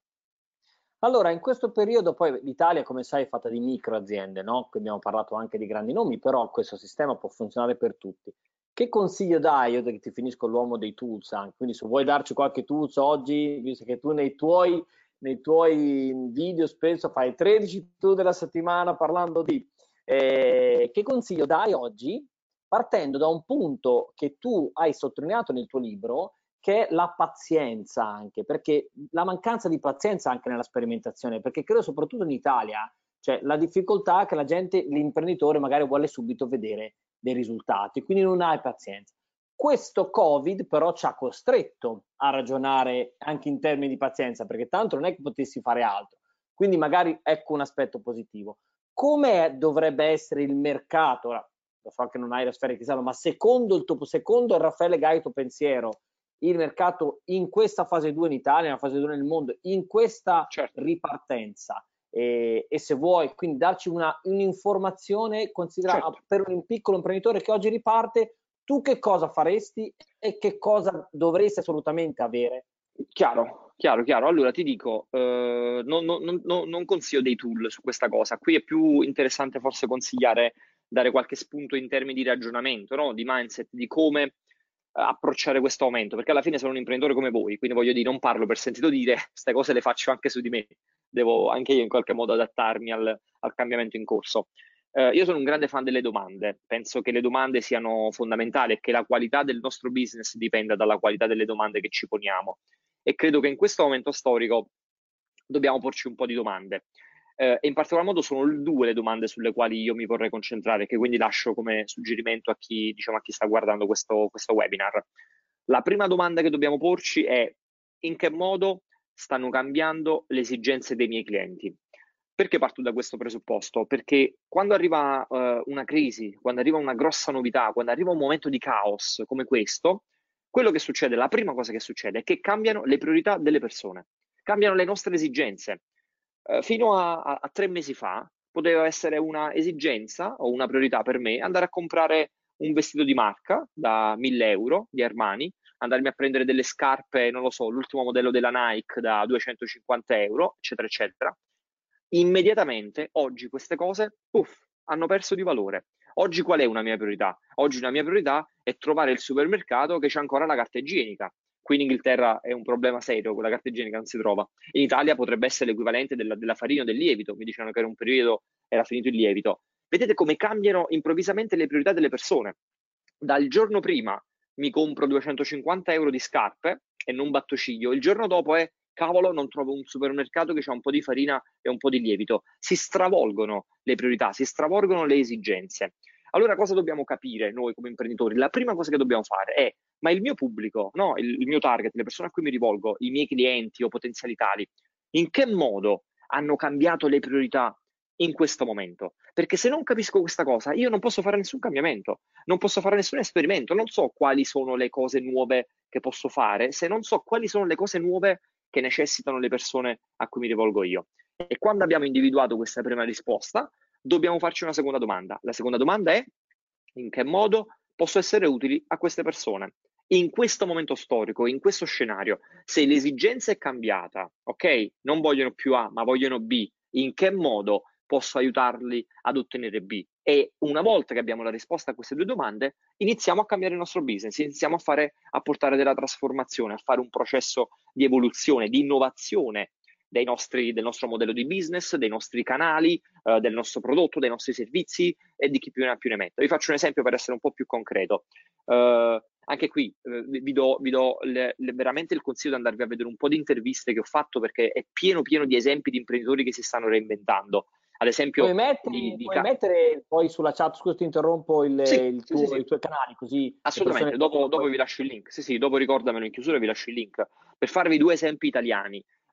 S3: Allora, in questo periodo poi l'Italia, come sai, è fatta di micro aziende, no? Abbiamo parlato anche di grandi nomi, però questo sistema può funzionare per tutti. Che consiglio dai? Io ti finisco l'uomo dei tools anche, quindi se vuoi darci qualche tools oggi, visto che tu nei tuoi, nei tuoi video spesso fai 13 tool della settimana parlando di... Eh, che consiglio dai oggi partendo da un punto che tu hai sottolineato nel tuo libro che è la pazienza anche, perché la mancanza di pazienza anche nella sperimentazione, perché credo soprattutto in Italia, cioè la difficoltà che la gente, l'imprenditore magari vuole subito vedere dei risultati, quindi non hai pazienza. Questo Covid però ci ha costretto a ragionare anche in termini di pazienza, perché tanto non è che potessi fare altro. Quindi magari ecco un aspetto positivo. Come dovrebbe essere il mercato? Ora, lo so che non hai la sfera di cristallo, ma secondo il tuo, secondo Raffaele Gaito pensiero, il mercato in questa fase 2 in Italia, nella fase 2 nel mondo, in questa certo. ripartenza. E, e, se vuoi quindi darci una, un'informazione considerata certo. per un piccolo imprenditore che oggi riparte, tu che cosa faresti e che cosa dovresti assolutamente avere?
S4: Chiaro, chiaro, chiaro. Allora ti dico, eh, non, non, non, non, consiglio dei tool su questa cosa. Qui è più interessante forse consigliare, dare qualche spunto in termini di ragionamento, no? di mindset, di come approcciare questo aumento, perché alla fine sono un imprenditore come voi, quindi voglio dire, non parlo per sentito dire, queste cose le faccio anche su di me, devo anche io in qualche modo adattarmi al, al cambiamento in corso. Eh, io sono un grande fan delle domande, penso che le domande siano fondamentali e che la qualità del nostro business dipenda dalla qualità delle domande che ci poniamo e credo che in questo momento storico dobbiamo porci un po' di domande. Eh, e in particolar modo sono due le domande sulle quali io mi vorrei concentrare, che quindi lascio come suggerimento a chi, diciamo, a chi sta guardando questo, questo webinar. La prima domanda che dobbiamo porci è in che modo stanno cambiando le esigenze dei miei clienti. Perché parto da questo presupposto? Perché quando arriva uh, una crisi, quando arriva una grossa novità, quando arriva un momento di caos come questo, quello che succede, la prima cosa che succede è che cambiano le priorità delle persone, cambiano le nostre esigenze. Uh, fino a, a, a tre mesi fa poteva essere una esigenza o una priorità per me andare a comprare un vestito di marca da 1000 euro di Armani, andarmi a prendere delle scarpe, non lo so, l'ultimo modello della Nike da 250 euro, eccetera, eccetera immediatamente oggi queste cose puff, hanno perso di valore. Oggi qual è una mia priorità? Oggi una mia priorità è trovare il supermercato che c'è ancora la carta igienica. Qui in Inghilterra è un problema serio, quella carta igienica non si trova. In Italia potrebbe essere l'equivalente della, della farina o del lievito. Mi dicevano che era un periodo, era finito il lievito. Vedete come cambiano improvvisamente le priorità delle persone. Dal giorno prima mi compro 250 euro di scarpe e non batto ciglio, il giorno dopo è cavolo, non trovo un supermercato che ha un po' di farina e un po' di lievito. Si stravolgono le priorità, si stravolgono le esigenze. Allora cosa dobbiamo capire noi come imprenditori? La prima cosa che dobbiamo fare è, ma il mio pubblico, no? il, il mio target, le persone a cui mi rivolgo, i miei clienti o potenziali tali, in che modo hanno cambiato le priorità in questo momento. Perché se non capisco questa cosa, io non posso fare nessun cambiamento, non posso fare nessun esperimento, non so quali sono le cose nuove che posso fare, se non so quali sono le cose nuove che necessitano le persone a cui mi rivolgo io. E quando abbiamo individuato questa prima risposta, dobbiamo farci una seconda domanda. La seconda domanda è in che modo posso essere utili a queste persone? In questo momento storico, in questo scenario, se l'esigenza è cambiata, ok, non vogliono più A, ma vogliono B, in che modo posso aiutarli ad ottenere B? E una volta che abbiamo la risposta a queste due domande, iniziamo a cambiare il nostro business, iniziamo a, fare, a portare della trasformazione, a fare un processo di evoluzione, di innovazione nostri, del nostro modello di business, dei nostri canali, eh, del nostro prodotto, dei nostri servizi e di chi più ne ha più ne metta. Vi faccio un esempio per essere un po' più concreto. Uh, anche qui eh, vi do, vi do le, le, veramente il consiglio di andarvi a vedere un po' di interviste che ho fatto perché è pieno pieno di esempi di imprenditori che si stanno reinventando. Ad esempio,
S3: puoi mettere, di, di puoi ca- mettere poi sulla chat, scusa ti interrompo, il,
S4: sì,
S3: il tuo,
S4: sì, sì.
S3: i tuoi canali così.
S4: Assolutamente, dopo, dopo, vi lascio il link. Sì, sì, dopo ricordamelo in chiusura vi lascio il link. Per farvi due esempi italiani.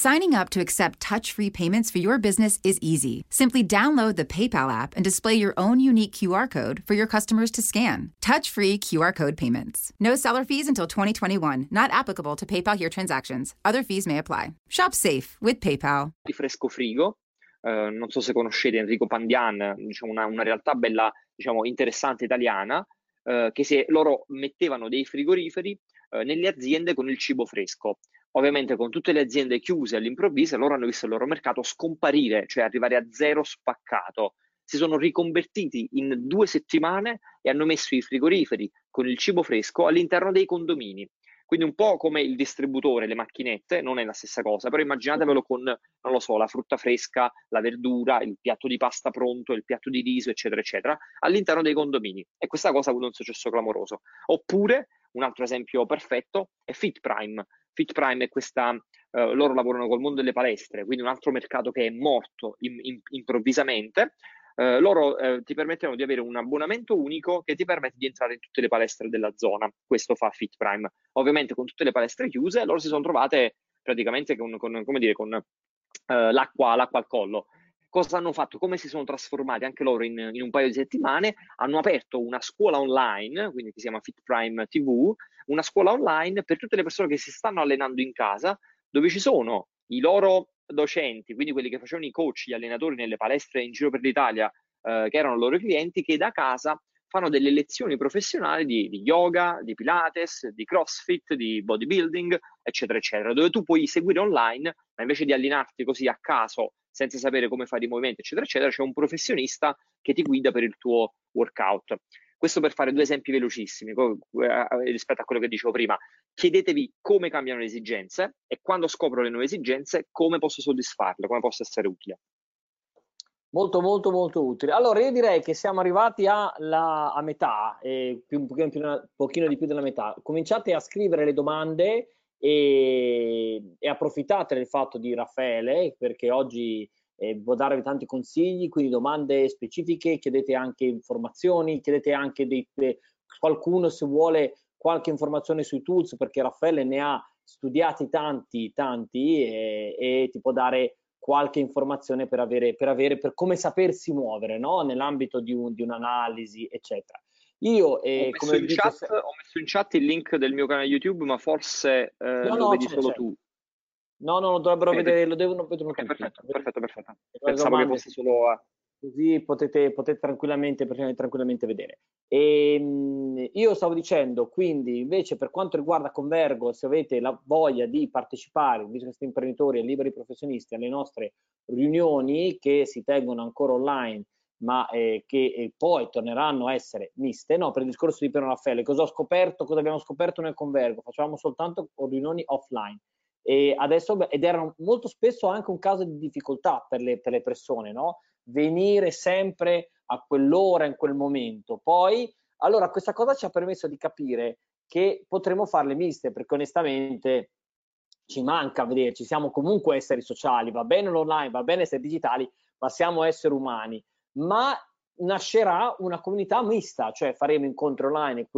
S7: Signing up to accept touch free payments for your business is easy. Simply download the PayPal app and display your own unique QR code for your customers to scan. Touch free QR code payments. No seller fees until 2021, not applicable to PayPal here transactions. Other fees may apply. Shop safe with PayPal.
S4: Di Fresco Frigo. Uh, non so se conoscete Enrico Pandian, diciamo una, una realtà bella, diciamo interessante italiana, uh, che se loro mettevano dei frigoriferi uh, nelle aziende con il cibo fresco. Ovviamente con tutte le aziende chiuse all'improvviso, loro hanno visto il loro mercato scomparire, cioè arrivare a zero spaccato. Si sono riconvertiti in due settimane e hanno messo i frigoriferi con il cibo fresco all'interno dei condomini. Quindi un po' come il distributore, le macchinette, non è la stessa cosa, però immaginatevelo con, non lo so, la frutta fresca, la verdura, il piatto di pasta pronto, il piatto di riso, eccetera, eccetera, all'interno dei condomini. E questa cosa ha avuto un successo clamoroso. Oppure, un altro esempio perfetto, è Fit Prime. Fit Prime è questa, eh, loro lavorano col mondo delle palestre, quindi un altro mercato che è morto in, in, improvvisamente. Eh, loro eh, ti permettono di avere un abbonamento unico che ti permette di entrare in tutte le palestre della zona. Questo fa Fit Prime. Ovviamente con tutte le palestre chiuse, loro si sono trovate praticamente con, con, dire, con eh, l'acqua, l'acqua al collo cosa hanno fatto, come si sono trasformati anche loro in, in, un paio di settimane, hanno aperto una scuola online, quindi che si chiama Fit Prime TV, una scuola online per tutte le persone che si stanno allenando in casa, dove ci sono i loro docenti, quindi quelli che facevano i coach, gli allenatori nelle palestre in giro per l'Italia, eh, che erano loro clienti, che da casa fanno delle lezioni professionali di, di, yoga, di pilates, di crossfit, di bodybuilding, eccetera, eccetera, dove tu puoi seguire online, ma invece di allenarti così a caso, senza sapere come fare i movimenti, eccetera, eccetera, c'è un professionista che ti guida per il tuo workout. Questo per fare due esempi velocissimi eh, rispetto a quello che dicevo prima. Chiedetevi come cambiano le esigenze e quando scopro le nuove esigenze, come posso soddisfarle, come posso essere utile.
S3: Molto, molto, molto utile. Allora, io direi che siamo arrivati alla, a metà, eh, più, un pochino, un pochino, di più della metà. Cominciate a scrivere le domande e, e approfittate del fatto di Raffaele, perché oggi eh, può darvi tanti consigli, quindi domande specifiche, chiedete anche informazioni, chiedete anche dei, eh, qualcuno se vuole qualche informazione sui tools, perché Raffaele ne ha studiati tanti, tanti e, e ti può dare qualche informazione per avere, per, avere, per come sapersi muovere no? nell'ambito di, un, di, un'analisi, eccetera.
S4: Io, eh, ho, messo dico, chat, se... ho, messo in chat, il link del mio canale YouTube, ma forse eh, no, lo no, vedi solo c'è. tu.
S3: No, no, lo dovrebbero Vedi. vedere, lo devono vedere
S4: okay, perfetto, perfetto, perfetto. Pensavo che fosse solo...
S3: A... Così potete, potete tranquillamente, tranquillamente vedere. E, ehm, io stavo dicendo, quindi, invece, per quanto riguarda Convergo, se avete la voglia di partecipare, business imprenditori e liberi professionisti, alle nostre riunioni che si tengono ancora online, ma eh, che eh, poi torneranno a essere miste, no, per il discorso di Piero Raffaele, cosa ho scoperto, cosa abbiamo scoperto nel Convergo? Facciamo soltanto riunioni offline. Adesso, ed era molto spesso anche un caso di difficoltà per le, per le persone, no? venire sempre a quell'ora, in quel momento. Poi, allora, questa cosa ci ha permesso di capire che potremmo farle miste, perché onestamente ci manca vederci, siamo comunque esseri sociali, va bene l'online, va bene essere digitali, ma siamo esseri umani. Ma nascerà una comunità mista, cioè faremo incontri online,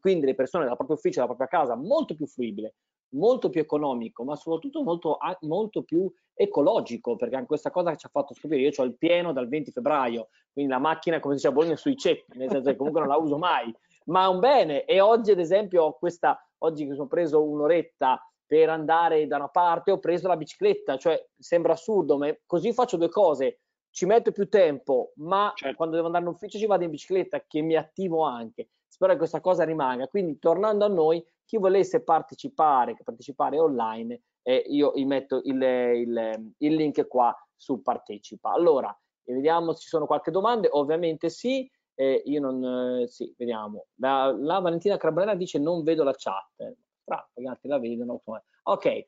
S3: quindi le persone dal proprio ufficio, dalla propria casa, molto più fruibile, molto più economico, ma soprattutto molto, molto più ecologico, perché anche questa cosa che ci ha fatto scoprire, io ho il pieno dal 20 febbraio, quindi la macchina, come si dice a Bologna, sui ceppi, nel senso che comunque non la uso mai, ma è un bene. E oggi, ad esempio, ho questa, oggi che sono preso un'oretta per andare da una parte, ho preso la bicicletta, cioè sembra assurdo, ma così faccio due cose, ci metto più tempo, ma certo. quando devo andare in ufficio ci vado in bicicletta, che mi attivo anche. Spero che questa cosa rimanga. Quindi, tornando a noi, chi volesse partecipare, partecipare online, eh, io vi metto il, il, il, link qua su partecipa. Allora, vediamo se ci sono qualche domanda, ovviamente sì, eh, io non, eh, sì, vediamo. La, la, Valentina Carbonella dice non vedo la chat, Tra, gli altri la vedono. Ok,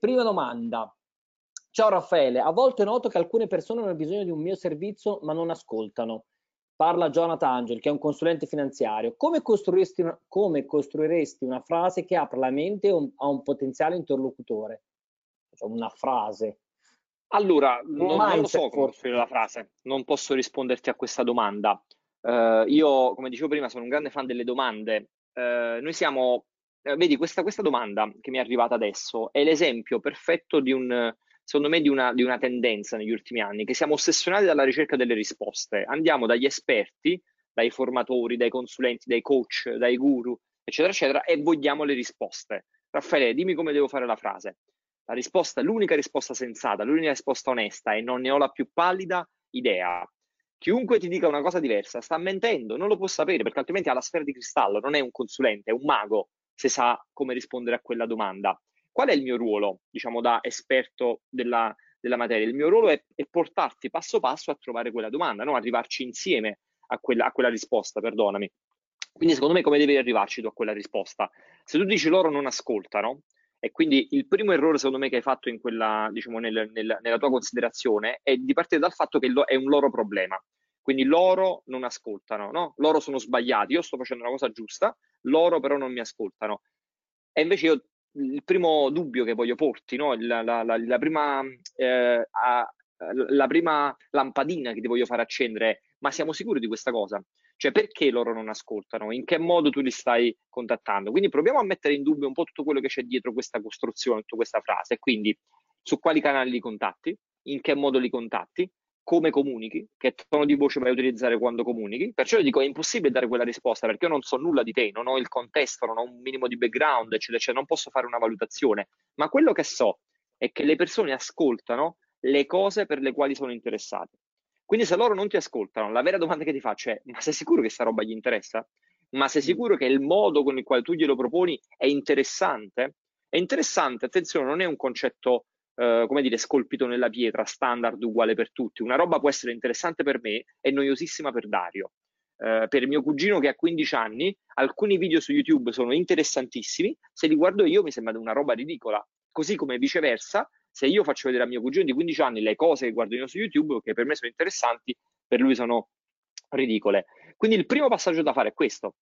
S3: prima domanda. Ciao Raffaele, a volte noto che alcune persone hanno bisogno di un mio servizio ma non ascoltano parla Jonathan Angel, che è un consulente finanziario. Come costruiresti una, come costruiresti una frase che apra la mente a un potenziale interlocutore? Cioè una frase.
S4: Allora, non, non lo so come costruire la frase, non posso risponderti a questa domanda. Uh, io, come dicevo prima, sono un grande fan delle domande. Uh, noi siamo, uh, vedi, questa, questa domanda che mi è arrivata adesso è l'esempio perfetto di un, secondo me, di una, di una tendenza negli ultimi anni, che siamo ossessionati dalla ricerca delle risposte. Andiamo dagli esperti, dai formatori, dai consulenti, dai coach, dai guru, eccetera, eccetera, e vogliamo le risposte. Raffaele, dimmi come devo fare la frase. La risposta, l'unica risposta sensata, l'unica risposta onesta e non ne ho la più pallida idea. Chiunque ti dica una cosa diversa sta mentendo, non lo può sapere perché altrimenti ha la sfera di cristallo, non è un consulente, è un mago se sa come rispondere a quella domanda. Qual è il mio ruolo, diciamo, da esperto della, della materia? Il mio ruolo è, è, portarti passo passo a trovare quella domanda, no? arrivarci insieme a quella, a quella risposta, perdonami. Quindi secondo me come devi arrivarci tu a quella risposta? Se tu dici loro non ascoltano, e quindi il primo errore secondo me che hai fatto quella, diciamo, nel, nel, nella tua considerazione è di partire dal fatto che è un loro problema. Quindi loro non ascoltano, no? Loro sono sbagliati, io sto facendo una cosa giusta, loro però non mi ascoltano. E invece io il primo dubbio che voglio porti, no? la, la, la, la, prima, eh, a, la prima lampadina che ti voglio fare accendere è ma siamo sicuri di questa cosa? Cioè perché loro non ascoltano? In che modo tu li stai contattando? Quindi proviamo a mettere in dubbio un po' tutto quello che c'è dietro questa costruzione, tutta questa frase, quindi su quali canali li contatti, in che modo li contatti, come comunichi, che tono di voce vai a utilizzare quando comunichi. Perciò io dico è impossibile dare quella risposta perché io non so nulla di te, non ho il contesto, non ho un minimo di background, eccetera, eccetera, non posso fare una valutazione. Ma quello che so è che le persone ascoltano le cose per le quali sono interessate. Quindi se loro non ti ascoltano, la vera domanda che ti faccio è, ma sei sicuro che sta roba gli interessa? Ma sei mm. sicuro che il modo con il quale tu glielo proponi è interessante? È interessante, attenzione, non è un concetto, eh, come dire, scolpito nella pietra, standard uguale per tutti. Una roba può essere interessante per me e noiosissima per Dario. Eh, per mio cugino che ha 15 anni, alcuni video su YouTube sono interessantissimi, se li guardo io mi sembra una roba ridicola. Così come viceversa, se io faccio vedere a mio cugino di 15 anni le cose che guardo io su YouTube, che per me sono interessanti, per lui sono ridicole. Quindi il primo passaggio da fare è questo.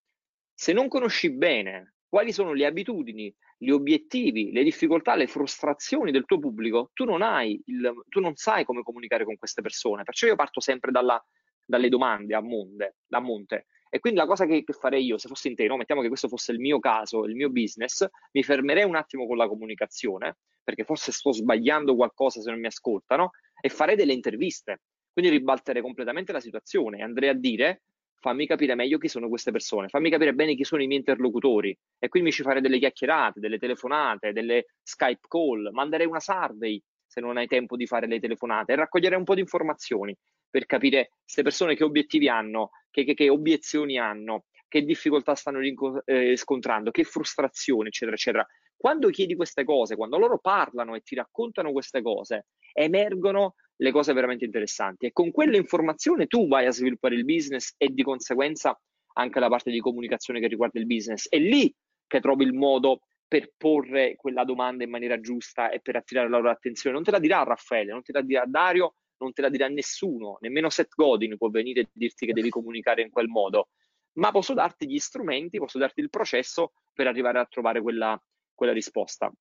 S4: Se non conosci bene quali sono le abitudini, gli obiettivi, le difficoltà, le frustrazioni del tuo pubblico, tu non hai il, tu non sai come comunicare con queste persone. Perciò io parto sempre dalla, dalle domande a monte, a monte. E quindi la cosa che, che, farei io, se fossi in te, no? mettiamo che questo fosse il mio caso, il mio business, mi fermerei un attimo con la comunicazione, perché forse sto sbagliando qualcosa se non mi ascoltano, e farei delle interviste. Quindi ribalterei completamente la situazione e andrei a dire fammi capire meglio chi sono queste persone, fammi capire bene chi sono i miei interlocutori e quindi ci farei delle chiacchierate, delle telefonate, delle Skype call, manderei una survey se non hai tempo di fare le telefonate e raccoglierei un po' di informazioni per capire queste persone che obiettivi hanno, che, che, che obiezioni hanno, che difficoltà stanno eh, scontrando, che frustrazioni, eccetera, eccetera. Quando chiedi queste cose, quando loro parlano e ti raccontano queste cose, emergono le cose veramente interessanti e con quell'informazione tu vai a sviluppare il business e di conseguenza anche la parte di comunicazione che riguarda il business. È lì che trovi il modo per porre quella domanda in maniera giusta e per attirare la loro attenzione. Non te la dirà Raffaele, non te la dirà Dario, non te la dirà nessuno, nemmeno Seth Godin può venire e dirti che devi comunicare in quel modo, ma posso darti gli strumenti, posso darti il processo per arrivare a trovare quella, quella risposta.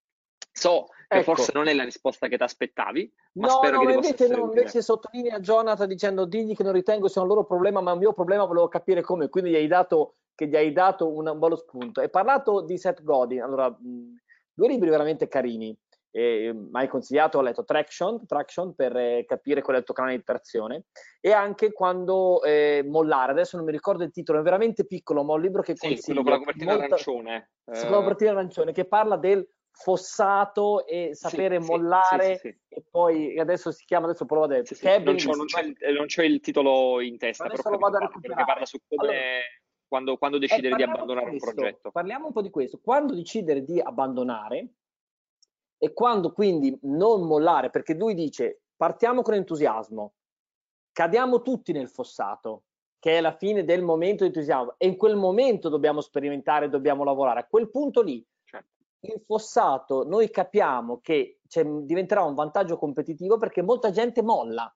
S4: So che ecco. forse non è la risposta che ti aspettavi, ma no, spero no, che
S3: invece, no, invece sottolinea Jonathan dicendo digli che non ritengo sia un loro problema, ma un mio problema volevo capire come, quindi gli hai dato, che gli hai dato un, un bello spunto. Hai parlato di Seth Godin, allora, mh, due libri veramente carini, eh, mi hai consigliato, ho letto Traction, Traction per eh, capire qual è il tuo canale di trazione e anche quando eh, mollare, adesso non mi ricordo il titolo, è veramente piccolo, ma è un libro che
S4: sì, consiglio. quello con la copertina molta, arancione.
S3: Sì, con la copertina arancione, che parla del fossato e sapere sì, mollare sì, sì, e poi adesso si chiama adesso provo a dire
S4: non, c'ho, non, c'ho il, non, c'ho, il, titolo in testa però lo vado a recuperare. perché parla su come allora, quando, quando, decidere eh, di abbandonare
S3: questo,
S4: un progetto.
S3: parliamo un po' di questo. Quando decidere di abbandonare e quando quindi non mollare perché lui dice partiamo con entusiasmo cadiamo tutti nel fossato che è la fine del momento di entusiasmo e in quel momento dobbiamo sperimentare dobbiamo lavorare. A quel punto lì il fossato noi capiamo che diventerà un vantaggio competitivo perché molta gente molla,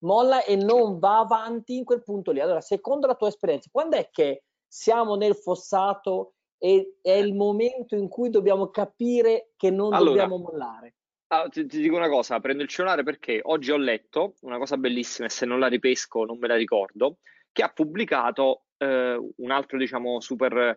S3: molla e non va avanti in quel punto lì. Allora, secondo la tua esperienza, quando è che siamo nel fossato e è il momento in cui dobbiamo capire che non allora, dobbiamo mollare?
S4: Ah, ti, ti, dico una cosa, prendo il cellulare perché oggi ho letto una cosa bellissima e se non la ripesco non me la ricordo, che ha pubblicato eh, un altro, diciamo, super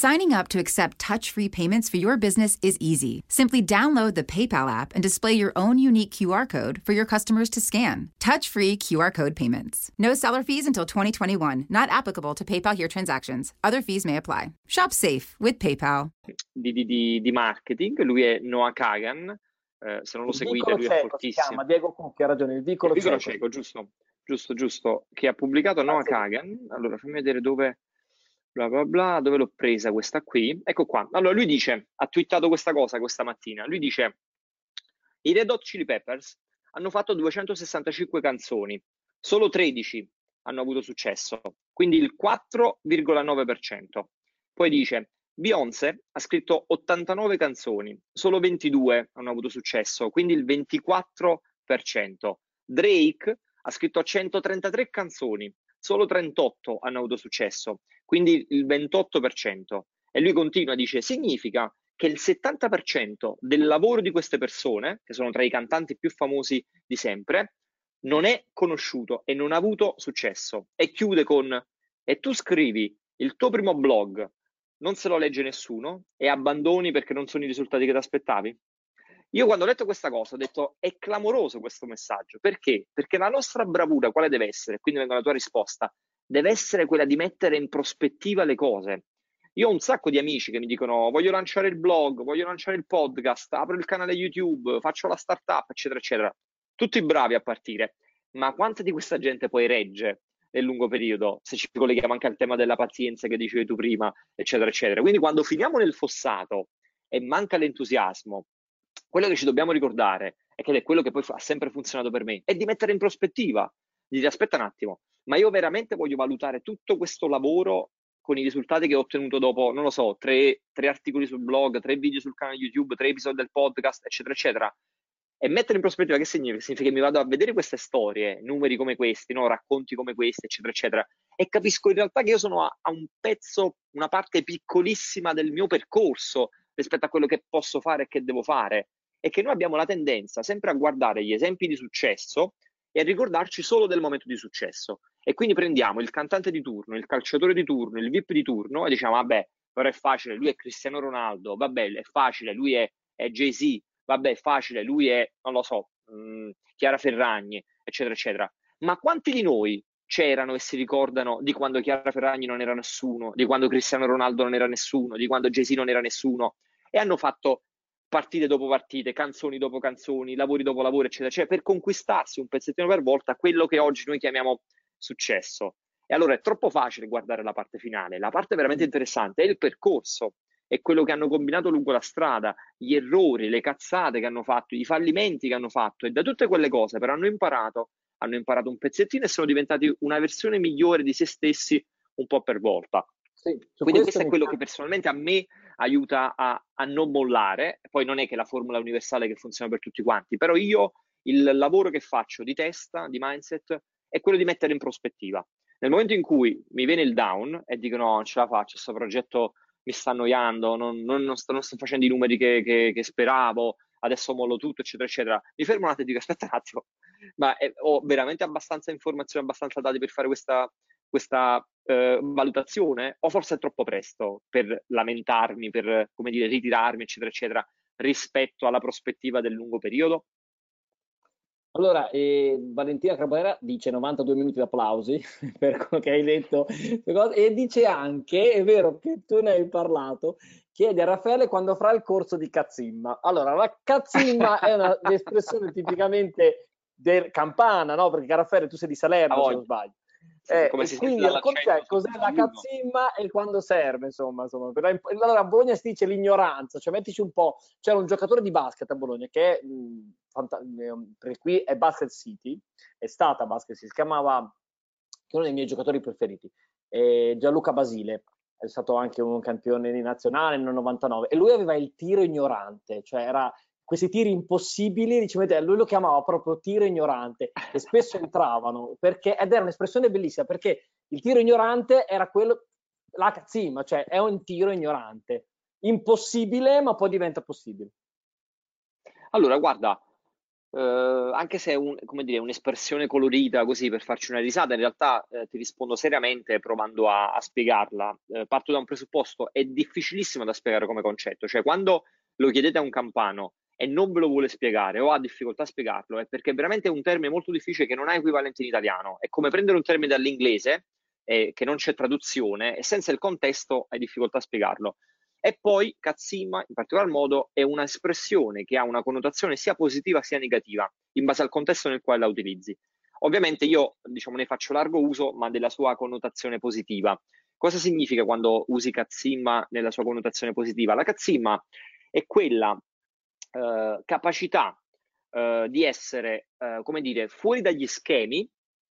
S7: Signing up to accept touch free payments for your business is easy. Simply download the PayPal app and display your own unique QR code for your customers to scan. Touch free QR code payments. No seller fees until 2021, not applicable to PayPal here transactions. Other fees may apply. Shop safe with PayPal.
S4: Di, di, di marketing, lui è Noah Kagan. Eh, se non lo seguite, lui è fortissimo.
S3: Chiama, Diego Cucchi ha ragione, il vicolo,
S4: il vicolo cieco. cieco. giusto, giusto, giusto, che ha pubblicato Noah Kagan. Allora, fammi vedere dove bla bla bla, dove l'ho presa questa qui? Ecco qua. Allora lui dice, ha twittato questa cosa questa mattina, lui dice i Red Hot Chili Peppers hanno fatto 265 canzoni, solo 13 hanno avuto successo, quindi il 4,9%. Poi dice Beyoncé ha scritto 89 canzoni, solo 22 hanno avuto successo, quindi il 24%. Drake ha scritto 133 canzoni, solo 38 hanno avuto successo, quindi il 28%. E lui continua, dice, significa che il 70% del lavoro di queste persone, che sono tra i cantanti più famosi di sempre, non è conosciuto e non ha avuto successo. E chiude con, e tu scrivi il tuo primo blog, non se lo legge nessuno e abbandoni perché non sono i risultati che ti aspettavi? Io quando ho letto questa cosa ho detto è clamoroso questo messaggio. Perché? Perché la nostra bravura quale deve essere? Quindi vengo alla tua risposta. Deve essere quella di mettere in prospettiva le cose. Io ho un sacco di amici che mi dicono voglio lanciare il blog, voglio lanciare il podcast, apro il canale YouTube, faccio la startup, eccetera, eccetera. Tutti bravi a partire, ma quanta di questa gente poi regge nel lungo periodo, se ci colleghiamo anche al tema della pazienza che dicevi tu prima, eccetera, eccetera. Quindi quando finiamo nel fossato e manca l'entusiasmo, quello che ci dobbiamo ricordare, e che è quello che poi ha sempre funzionato per me, è di mettere in prospettiva, di dire aspetta un attimo, ma io veramente voglio valutare tutto questo lavoro con i risultati che ho ottenuto dopo, non lo so, tre, tre articoli sul blog, tre video sul canale YouTube, tre episodi del podcast, eccetera, eccetera. E mettere in prospettiva che significa? Significa che mi vado a vedere queste storie, numeri come questi, no? racconti come questi, eccetera, eccetera, e capisco in realtà che io sono a, a un pezzo, una parte piccolissima del mio percorso, rispetto a quello che posso fare e che devo fare. E che noi abbiamo la tendenza sempre a guardare gli esempi di successo e a ricordarci solo del momento di successo. E quindi prendiamo il cantante di turno, il calciatore di turno, il VIP di turno e diciamo, vabbè, però è facile, lui è Cristiano Ronaldo, vabbè, è facile, lui è, è Jay-Z, vabbè, è facile, lui è, non lo so, mh, mm, Chiara Ferragni, eccetera, eccetera. Ma quanti di noi c'erano e si ricordano di quando Chiara Ferragni non era nessuno, di quando Cristiano Ronaldo non era nessuno, di quando Jay-Z non era nessuno, e hanno fatto partite dopo partite, canzoni dopo canzoni, lavori dopo lavori, eccetera, cioè per conquistarsi un pezzettino per volta quello che oggi noi chiamiamo successo. E allora è troppo facile guardare la parte finale, la parte veramente interessante è il percorso, è quello che hanno combinato lungo la strada, gli errori, le cazzate che hanno fatto, i fallimenti che hanno fatto e da tutte quelle cose però hanno imparato, hanno imparato un pezzettino e sono diventati una versione migliore di se stessi un po' per volta. Sì, Quindi questo è quello che personalmente a me aiuta a, a, non mollare. Poi non è che la formula universale che funziona per tutti quanti, però io il lavoro che faccio di testa, di mindset, è quello di mettere in prospettiva. Nel momento in cui mi viene il down e dico no, non ce la faccio, questo progetto mi sta annoiando, non, non, non, sto, non sto, facendo i numeri che, che, che, speravo, adesso mollo tutto, eccetera, eccetera. Mi fermo un attimo e dico aspetta un attimo, ma è, ho veramente abbastanza informazioni, abbastanza dati per fare questa, questa eh, valutazione o forse è troppo presto per lamentarmi, per come dire, ritirarmi, eccetera, eccetera, rispetto alla prospettiva del lungo periodo?
S3: Allora, eh, Valentina Carbonera dice 92 minuti di applausi per quello che hai detto e dice anche, è vero che tu ne hai parlato, chiede a Raffaele quando farà il corso di cazzimma. Allora, la cazzimma è un'espressione tipicamente del campana, no? Perché Raffaele tu sei di Salerno, se non sbaglio. Eh, come si quindi racconta cos'è la cazzimma e quando serve, insomma, insomma. Allora a Bologna si dice l'ignoranza, cioè mettici un po', c'era un giocatore di basket a Bologna che mh, fanta- per qui è Basket City, è stata Basket City, si chiamava, che è uno dei miei giocatori preferiti, Gianluca Basile, è stato anche un campione di nazionale nel 99 e lui aveva il tiro ignorante, cioè era questi tiri impossibili, diciamo, lui lo chiamava proprio tiro ignorante e spesso entravano perché, ed era un'espressione bellissima perché il tiro ignorante era quello, la cazzima, cioè è un tiro ignorante, impossibile ma poi diventa possibile.
S4: Allora, guarda, eh, anche se è un, dire, un'espressione colorita così per farci una risata, in realtà eh, ti rispondo seriamente provando a, a spiegarla. Eh, parto da un presupposto, è difficilissimo da spiegare come concetto, cioè quando lo chiedete a un campano e non ve lo vuole spiegare o ha difficoltà a spiegarlo, è perché veramente è un termine molto difficile che non ha equivalente in italiano. È come prendere un termine dall'inglese eh, che non c'è traduzione e senza il contesto hai difficoltà a spiegarlo. E poi cazzimma, in particolar modo, è un'espressione che ha una connotazione sia positiva sia negativa, in base al contesto nel quale la utilizzi. Ovviamente io diciamo, ne faccio largo uso, ma della sua connotazione positiva. Cosa significa quando usi cazzimma nella sua connotazione positiva? La cazzimma è quella eh, capacità eh, di essere, eh, come dire, fuori dagli schemi,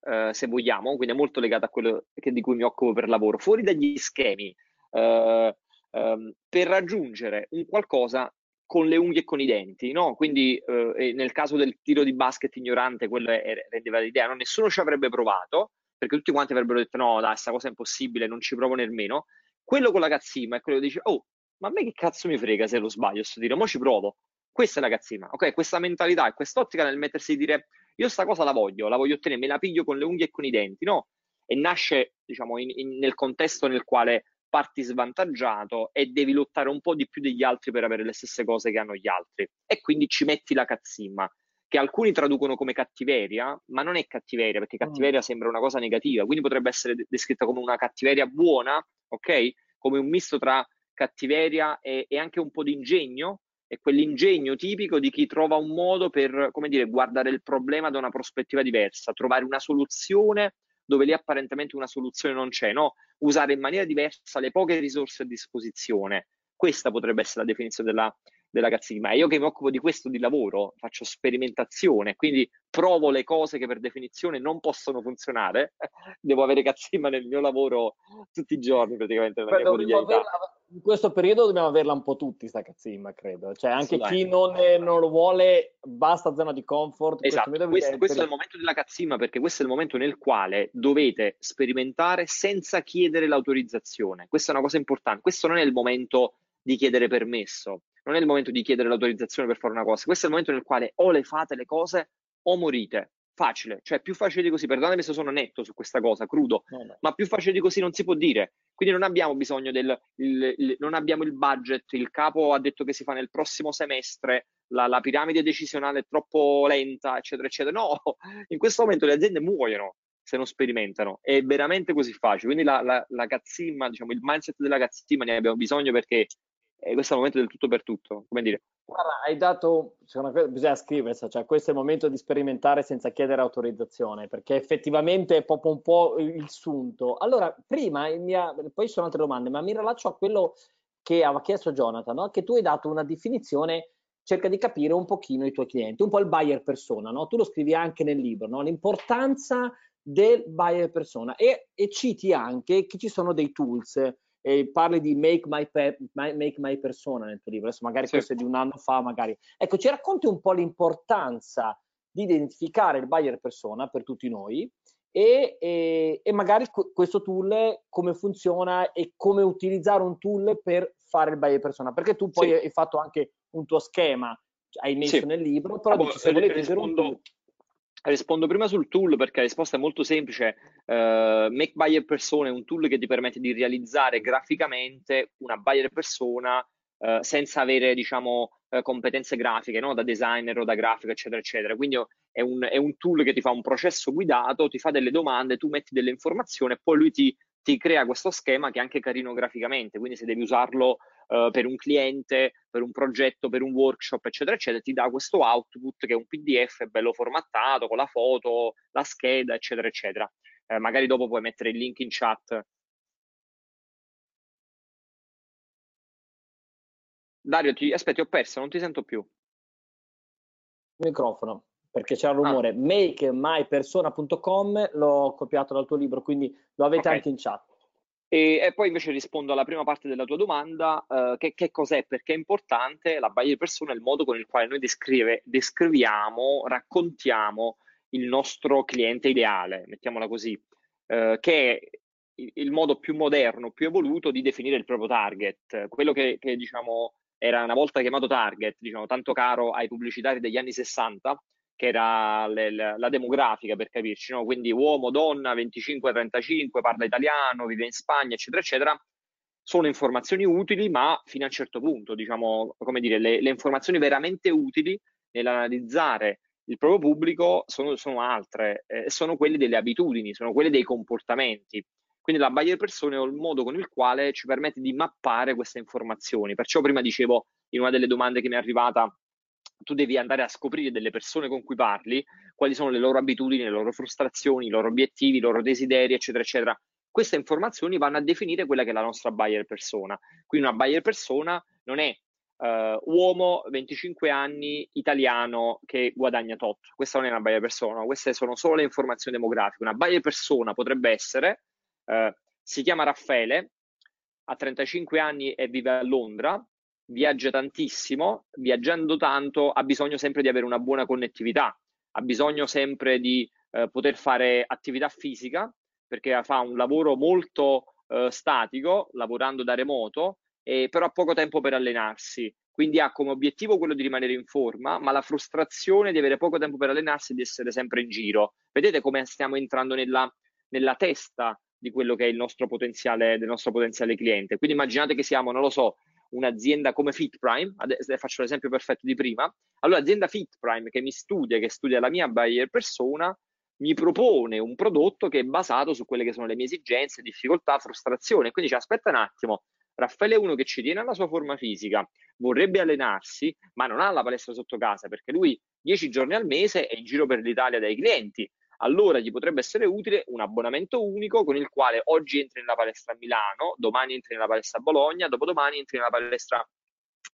S4: eh, se vogliamo, quindi è molto legata a quello che, di cui mi occupo per lavoro, fuori dagli schemi, eh, ehm, per raggiungere un qualcosa con le unghie e con i denti, no? Quindi nel caso del tiro di basket ignorante, quello rendeva l'idea, no? nessuno ci avrebbe provato, perché tutti quanti avrebbero detto no, dai, questa cosa è impossibile, non ci provo nemmeno. Quello con la cazzima è quello che dice, oh, ma a me che cazzo mi frega se lo sbaglio sto tiro, mo ci provo. Questa è la cazzina, ok? Questa mentalità e quest'ottica nel mettersi di dire io sta cosa la voglio, la voglio ottenere, me la piglio con le unghie e con i denti, no? E nasce, diciamo, in, in, nel contesto nel quale parti svantaggiato e devi lottare un po' di più degli altri per avere le stesse cose che hanno gli altri. E quindi ci metti la cazzimma, che alcuni traducono come cattiveria, ma non è cattiveria, perché cattiveria mm. sembra una cosa negativa, quindi potrebbe essere descritta come una cattiveria buona, ok? Come un misto tra cattiveria e, e anche un po' di ingegno, è quell'ingegno tipico di chi trova un modo per, come dire, guardare il problema da una prospettiva diversa, trovare una soluzione dove lì apparentemente una soluzione non c'è, no? Usare in maniera diversa le poche risorse a disposizione. Questa potrebbe essere la definizione della, della cazzima. E io che mi occupo di questo di lavoro, faccio sperimentazione, quindi provo le cose che per definizione non possono funzionare. Devo avere cazzima nel mio lavoro tutti i giorni praticamente. Beh,
S3: in questo periodo dobbiamo averla un po' tutti sta cazzimma, credo. Cioè anche chi non, è, non, lo vuole, basta zona di comfort.
S4: Esatto, questo, questo, questo è il momento della cazzimma perché questo è il momento nel quale dovete sperimentare senza chiedere l'autorizzazione. Questa è una cosa importante. Questo non è il momento di chiedere permesso, non è il momento di chiedere l'autorizzazione per fare una cosa. Questo è il momento nel quale o le fate le cose o morite facile, cioè più facile di così, perdonatemi se sono netto su questa cosa, crudo, no, no. ma più facile di così non si può dire. Quindi non abbiamo bisogno del, il, il, non abbiamo il budget, il capo ha detto che si fa nel prossimo semestre, la, la, piramide decisionale è troppo lenta, eccetera, eccetera. No, in questo momento le aziende muoiono se non sperimentano, è veramente così facile. Quindi la, la, la cazzimma, diciamo, il mindset della cazzimma ne abbiamo bisogno perché eh, questo è il momento del tutto per tutto, come dire.
S3: Guarda, hai dato, secondo me bisogna scriversi, cioè questo è il momento di sperimentare senza chiedere autorizzazione, perché effettivamente è proprio un po' il sunto. Allora, prima, mia, poi ci sono altre domande, ma mi rilaccio a quello che aveva chiesto Jonathan, no? che tu hai dato una definizione, cerca di capire un pochino i tuoi clienti, un po' il buyer persona, no? tu lo scrivi anche nel libro, no? l'importanza del buyer persona e, e citi anche che ci sono dei tools, e parli di make my, pe- my, make my, persona nel tuo libro, adesso magari sì. questo è di un anno fa, magari. Ecco, ci racconti un po' l'importanza di identificare il buyer persona per tutti noi e, e, e magari questo tool come funziona e come utilizzare un tool per fare il buyer persona, perché tu poi sì. hai fatto anche un tuo schema, hai messo sì. nel libro, però se volete rispondo, un
S4: Rispondo prima sul tool perché la risposta è molto semplice. Uh, Make Buyer Persona è un tool che ti permette di realizzare graficamente una buyer persona uh, senza avere, diciamo, uh, competenze grafiche, no? da designer o da grafico, eccetera, eccetera. Quindi è un, è un, tool che ti fa un processo guidato, ti fa delle domande, tu metti delle informazioni e poi lui ti, ti crea questo schema che è anche carino graficamente. Quindi se devi usarlo uh, per un cliente, per un progetto, per un workshop, eccetera, eccetera, ti dà questo output che è un PDF bello formattato con la foto, la scheda, eccetera, eccetera. Eh, magari dopo puoi mettere il link in chat. Dario, ti... aspetti, ho perso, non ti sento più.
S3: Microfono perché c'è il ah. rumore ah. makemypersona.com l'ho copiato dal tuo libro quindi lo avete okay. anche in chat
S4: e, e, poi invece rispondo alla prima parte della tua domanda, uh, che, che, cos'è? Perché è importante la buyer persona, il modo con il quale noi descrive, descriviamo, raccontiamo il nostro cliente ideale, mettiamola così, uh, che è il, modo più moderno, più evoluto di definire il proprio target, quello che, che diciamo era una volta chiamato target, diciamo tanto caro ai pubblicitari degli anni 60, che era le, le, la demografica per capirci, no? quindi uomo, donna, 25-35, parla italiano, vive in Spagna, eccetera, eccetera, sono informazioni utili, ma fino a un certo punto, diciamo, come dire, le, le informazioni veramente utili nell'analizzare il proprio pubblico sono, sono altre, eh, sono quelle delle abitudini, sono quelle dei comportamenti. Quindi la buyer persone è il modo con il quale ci permette di mappare queste informazioni. Perciò prima dicevo in una delle domande che mi è arrivata tu devi andare a scoprire delle persone con cui parli, quali sono le loro abitudini, le loro frustrazioni, i loro obiettivi, i loro desideri, eccetera, eccetera. Queste informazioni vanno a definire quella che è la nostra buyer persona. Quindi una buyer persona non è uh, uomo, 25 anni, italiano che guadagna tot. Questa non è una buyer persona, queste sono solo le informazioni demografiche. Una buyer persona potrebbe essere, uh, si chiama Raffaele, ha 35 anni e vive a Londra, viaggia tantissimo, viaggiando tanto ha bisogno sempre di avere una buona connettività, ha bisogno sempre di eh, poter fare attività fisica perché fa un lavoro molto eh, statico, lavorando da remoto, e però ha poco tempo per allenarsi. Quindi ha come obiettivo quello di rimanere in forma, ma la frustrazione di avere poco tempo per allenarsi e di essere sempre in giro. Vedete come stiamo entrando nella, nella testa di quello che è il nostro potenziale, del nostro potenziale cliente. Quindi immaginate che siamo, non lo so, un'azienda come FitPrime, adesso faccio l'esempio perfetto di prima, allora l'azienda FitPrime che mi studia, che studia la mia buyer persona, mi propone un prodotto che è basato su quelle che sono le mie esigenze, difficoltà, frustrazione. Quindi ci aspetta un attimo, Raffaele è uno che ci tiene alla sua forma fisica, vorrebbe allenarsi, ma non ha la palestra sotto casa perché lui 10 giorni al mese è in giro per l'Italia dai clienti. Allora gli potrebbe essere utile un abbonamento unico con il quale oggi entri nella palestra a Milano, domani entri nella palestra a Bologna, dopodomani entri nella palestra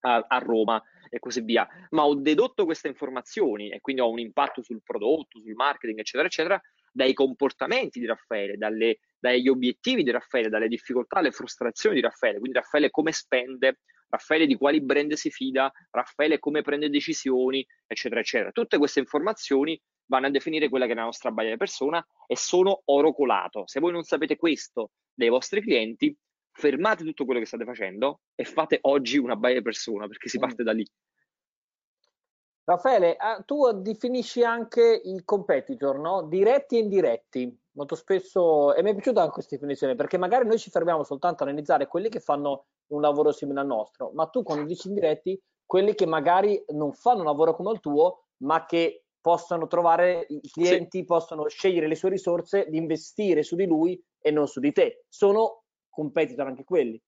S4: a, a Roma e così via. Ma ho dedotto queste informazioni e quindi ho un impatto sul prodotto, sul marketing, eccetera, eccetera, dai comportamenti di Raffaele, dalle, dagli obiettivi di Raffaele, dalle difficoltà, le frustrazioni di Raffaele. Quindi Raffaele come spende, Raffaele di quali brand si fida, Raffaele come prende decisioni, eccetera, eccetera. Tutte queste informazioni vanno a definire quella che è la nostra buyer persona e sono oro colato. Se voi non sapete questo dei vostri clienti, fermate tutto quello che state facendo e fate oggi una buyer persona perché si mm. parte da lì.
S3: Raffaele, ah, tu definisci anche i competitor, no? Diretti e indiretti. Molto spesso, e mi è piaciuta anche questa definizione, perché magari noi ci fermiamo soltanto a analizzare quelli che fanno un lavoro simile al nostro, ma tu quando dici indiretti, quelli che magari non fanno un lavoro come il tuo, ma che possono trovare, i clienti sì. possono scegliere le sue risorse di investire su di lui e non su di te. Sono competitor anche quelli.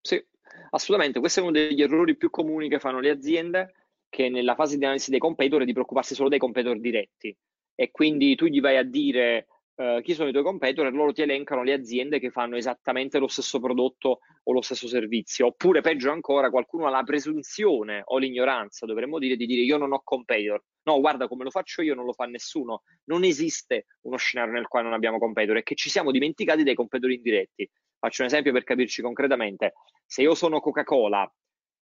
S4: Sì, assolutamente. Questo è uno degli errori più comuni che fanno le aziende che nella fase di analisi dei competitor è di preoccuparsi solo dei competitor diretti e quindi tu gli vai a dire uh, chi sono i tuoi competitor e loro ti elencano le aziende che fanno esattamente lo stesso prodotto o lo stesso servizio oppure peggio ancora qualcuno ha la presunzione o l'ignoranza dovremmo dire di dire io non ho competitor no guarda come lo faccio io non lo fa nessuno non esiste uno scenario nel quale non abbiamo competitor e che ci siamo dimenticati dei competitor indiretti faccio un esempio per capirci concretamente se io sono Coca-Cola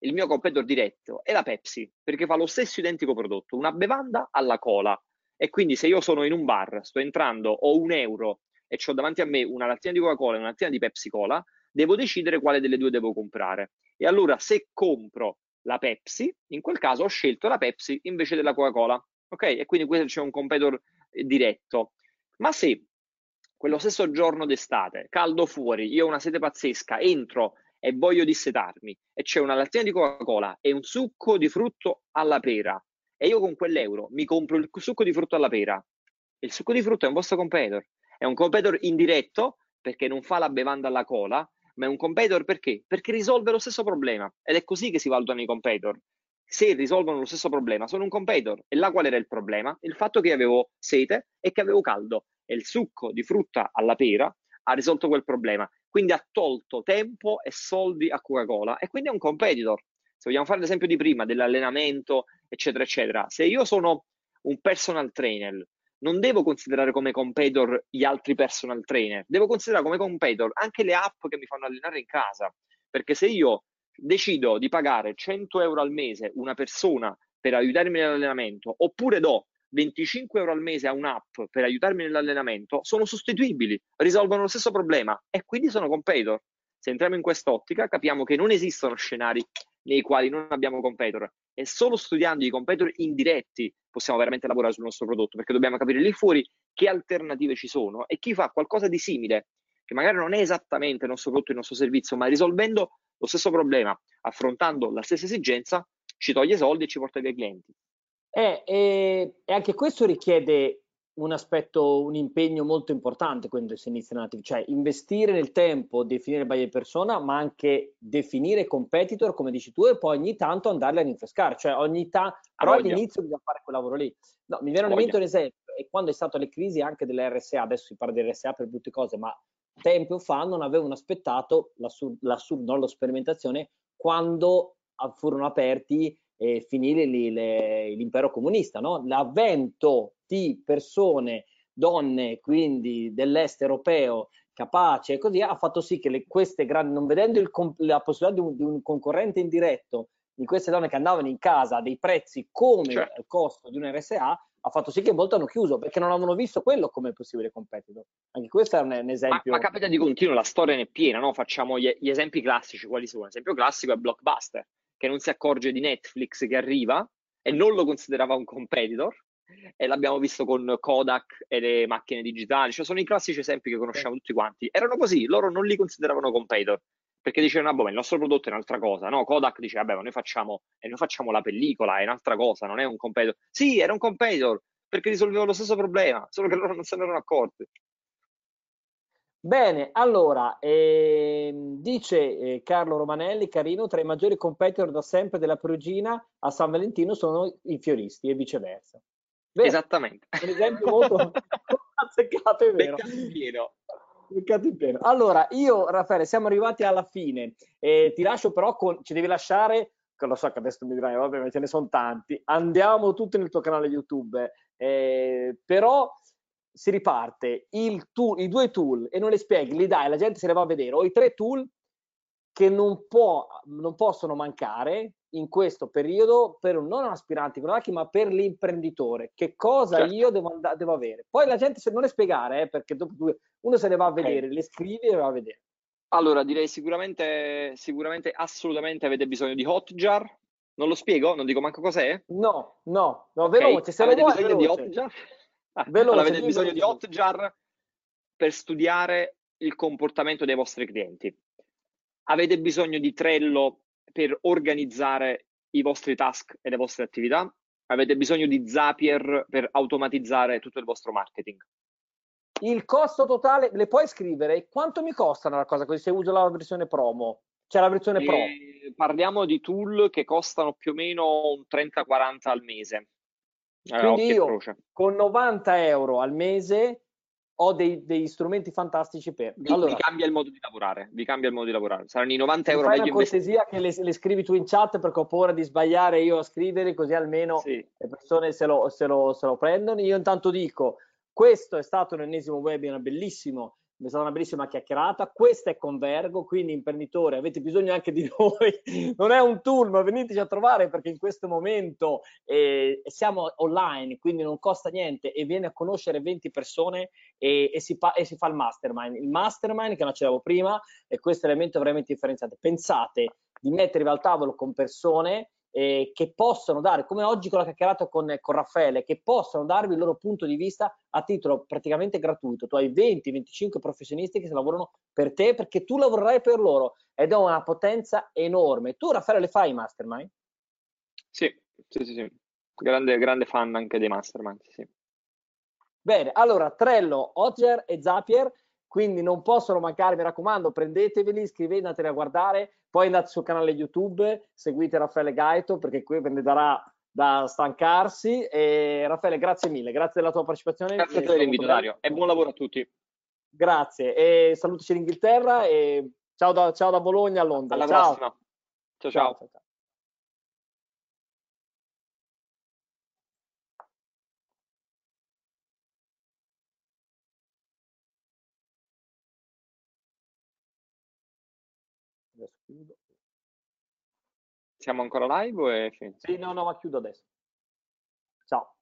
S4: il mio competitor diretto è la Pepsi, perché fa lo stesso identico prodotto, una bevanda alla cola. E quindi se io sono in un bar, sto entrando, ho un euro e ho davanti a me una lattina di Coca-Cola e una lattina di Pepsi Cola, devo decidere quale delle due devo comprare. E allora se compro la Pepsi, in quel caso ho scelto la Pepsi invece della Coca-Cola. Ok? E quindi questo c'è un competitor eh, diretto. Ma se quello stesso giorno d'estate, caldo fuori, io ho una sete pazzesca, entro e voglio dissetarmi e c'è una lattina di Coca-Cola e un succo di frutto alla pera e io con quell'euro mi compro il succo di frutto alla pera, il succo di frutto è un vostro competitor, è un competitor indiretto perché non fa la bevanda alla cola, ma è un competitor perché? Perché risolve lo stesso problema ed è così che si valutano i competitor. Se risolvono lo stesso problema, sono un competitor. E là qual era il problema? Il fatto che avevo sete e che avevo caldo. E il succo di frutta alla pera ha risolto quel problema quindi ha tolto tempo e soldi a Coca-Cola e quindi è un competitor. Se vogliamo fare l'esempio di prima dell'allenamento, eccetera, eccetera, se io sono un personal trainer, non devo considerare come competitor gli altri personal trainer, devo considerare come competitor anche le app che mi fanno allenare in casa, perché se io decido di pagare 100 euro al mese una persona per aiutarmi nell'allenamento, oppure do 25 euro al mese a un'app per aiutarmi nell'allenamento sono sostituibili, risolvono lo stesso problema e quindi sono competitor. Se entriamo in quest'ottica capiamo che non esistono scenari nei quali non abbiamo competitor e solo studiando i competitor indiretti possiamo veramente lavorare sul nostro prodotto perché dobbiamo capire lì fuori che alternative ci sono e chi fa qualcosa di simile che magari non è esattamente il nostro prodotto, il nostro servizio, ma risolvendo lo stesso problema, affrontando la stessa esigenza, ci toglie soldi e ci porta via clienti.
S3: Eh, e, e, anche questo richiede un aspetto, un impegno molto importante quando si iniziano un'attività, cioè investire nel tempo, definire buyer persona, ma anche definire competitor, come dici tu, e poi ogni tanto andarli a rinfrescare, cioè ogni tanto, però all'inizio bisogna fare quel lavoro lì. No, mi viene in mente un esempio, e quando è stata le crisi anche delle RSA, adesso si parla di RSA per tutte cose, ma tempo fa non avevano aspettato l'assurdo, non la sperimentazione, quando furono aperti e finire lì l'impero comunista, no? l'avvento di persone, donne quindi dell'est europeo capaci e così ha fatto sì che le, queste grandi, non vedendo il, la possibilità di un, di un, concorrente indiretto di queste donne che andavano in casa a dei prezzi come certo. il costo di un RSA, ha fatto sì che molti hanno chiuso perché non avevano visto quello come possibile competitor. Anche questo è un, un esempio.
S4: Ma, ma, capita di continuo, la storia ne è piena, no? Facciamo gli, gli esempi classici, quali sono? L'esempio classico è Blockbuster che non si accorge di Netflix che arriva e non lo considerava un competitor, e l'abbiamo visto con Kodak e le macchine digitali, cioè sono i classici esempi che conosciamo tutti quanti. Erano così, loro non li consideravano competitor perché dicevano, ah, boh, il nostro prodotto è un'altra cosa, no? Kodak dice, vabbè, ma noi facciamo, e noi facciamo la pellicola, è un'altra cosa, non è un competitor. Sì, era un competitor, perché risolveva lo stesso problema, solo che loro non se ne erano accorti.
S3: Bene, allora, eh, dice eh, Carlo Romanelli, carino, tra i maggiori competitor da sempre della Perugina a San Valentino sono i fioristi e viceversa.
S4: Beh, Esattamente.
S3: Un esempio molto azzeccato, è vero. Peccato in pieno. Allora, io, Raffaele, siamo arrivati alla fine. Eh, ti lascio però, con, ci devi lasciare, che lo so che adesso mi dirai, vabbè, ma ce ne sono tanti. Andiamo tutti nel tuo canale YouTube. Eh, però si riparte tool, i due tool e non li spieghi, li dai, la gente se ne va a vedere, o i tre tool che non, può, non possono mancare in questo periodo per un, non aspirante Konaki, ma per l'imprenditore. Che cosa certo. io devo, and- devo, avere? Poi la gente se non le spiegare, eh, perché dopo due, uno se ne va a vedere, okay. le scrivi e va a vedere.
S4: Allora, direi sicuramente, sicuramente, assolutamente avete bisogno di Hotjar. Non lo spiego? Non dico manco cos'è?
S3: No, no, no, okay. veloce. Se avete bisogno
S4: veloce. di Hotjar? Ah, veloce, allora, avete bisogno veloce. di Hotjar per studiare il comportamento dei vostri clienti. Avete bisogno di Trello per organizzare i vostri task e le vostre attività, avete bisogno di Zapier per automatizzare tutto il vostro marketing.
S3: Il costo totale, le puoi scrivere? Quanto mi costa una cosa così se uso la versione promo? C'è la versione e pro.
S4: Parliamo di tool che costano più o meno un 30-40 al mese.
S3: Quindi io con 90 euro al mese ho dei, degli strumenti fantastici per...
S4: Vi, allora, vi, cambia il modo di lavorare, vi cambia il modo di lavorare. Saranno i 90 euro
S3: meglio investiti. Fai una cortesia che le, le, scrivi tu in chat perché ho paura di sbagliare io a scrivere, così almeno sì. le persone se lo, se, lo, se lo prendono. Io intanto dico, questo è stato un ennesimo webinar bellissimo è stata una bellissima chiacchierata. Questa è Convergo, quindi imprenditori, avete bisogno anche di noi. Non è un tool, ma veniteci a trovare perché in questo momento eh, siamo online, quindi non costa niente e viene a conoscere 20 persone e, e, si, e si, fa il mastermind. Il mastermind, che non ce l'avevo prima, è questo elemento veramente differenziante. Pensate di mettervi al tavolo con persone eh, che possono dare, come oggi con la chiacchierata con, con, Raffaele, che possono darvi il loro punto di vista a titolo praticamente gratuito. Tu hai 20-25 professionisti che lavorano per te perché tu lavorerai per loro ed è una potenza enorme. Tu, Raffaele, le fai i mastermind?
S4: Sì, sì, sì, sì. Grande, grande fan anche dei mastermind, sì.
S3: Bene, allora Trello, Hotjar e Zapier quindi non possono mancare, mi raccomando, prendeteveli, iscrivetevi a guardare, poi andate sul canale YouTube, seguite Raffaele Gaito perché qui ve ne darà da stancarsi e Raffaele grazie mille, grazie della tua partecipazione.
S4: Grazie per l'invito Dario e buon lavoro a tutti.
S3: Grazie e salutaci l'Inghilterra e ciao da, ciao da Bologna a Londra.
S4: Alla
S3: ciao.
S4: prossima. ciao. ciao. ciao, ciao.
S3: Chiudo.
S4: Siamo ancora live o è
S3: finito? Sì, no, no, ma chiudo adesso. Ciao.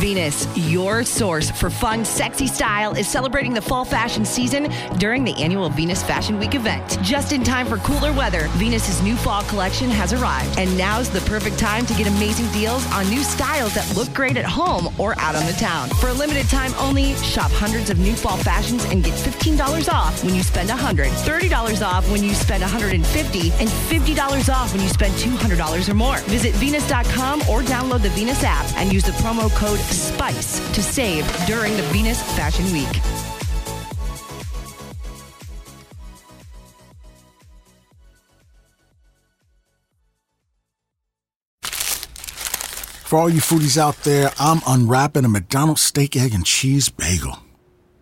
S2: Venus, your source for fun, sexy style, is celebrating the fall fashion season during the annual Venus Fashion Week event. Just in time for cooler weather, Venus's new fall collection has arrived, and now's the perfect time to get amazing deals on new styles that look great at home or out on the town. For a limited time only, shop hundreds of new fall fashions and get $15 off when you spend $100, $30 off when you spend 150, and $50 off when you spend $200 or more. Visit Venus.com or download the Venus app and use the promo code SPICE to save during the Venus Fashion Week.
S6: For all you foodies out there, I'm unwrapping a McDonald's steak, egg, and cheese bagel.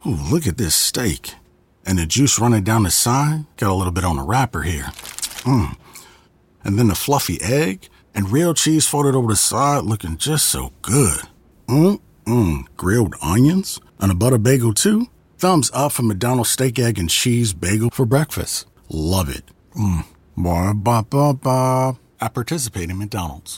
S6: Ooh, look at this steak. And the juice running down the side. Got a little bit on the wrapper here. Mmm. And then the fluffy egg and real cheese folded over the side looking just so good. Mmm, grilled onions and a butter bagel too. Thumbs up for McDonald's steak, egg, and cheese bagel for breakfast. Love it. Mmm, ba ba ba ba. I participate in McDonald's.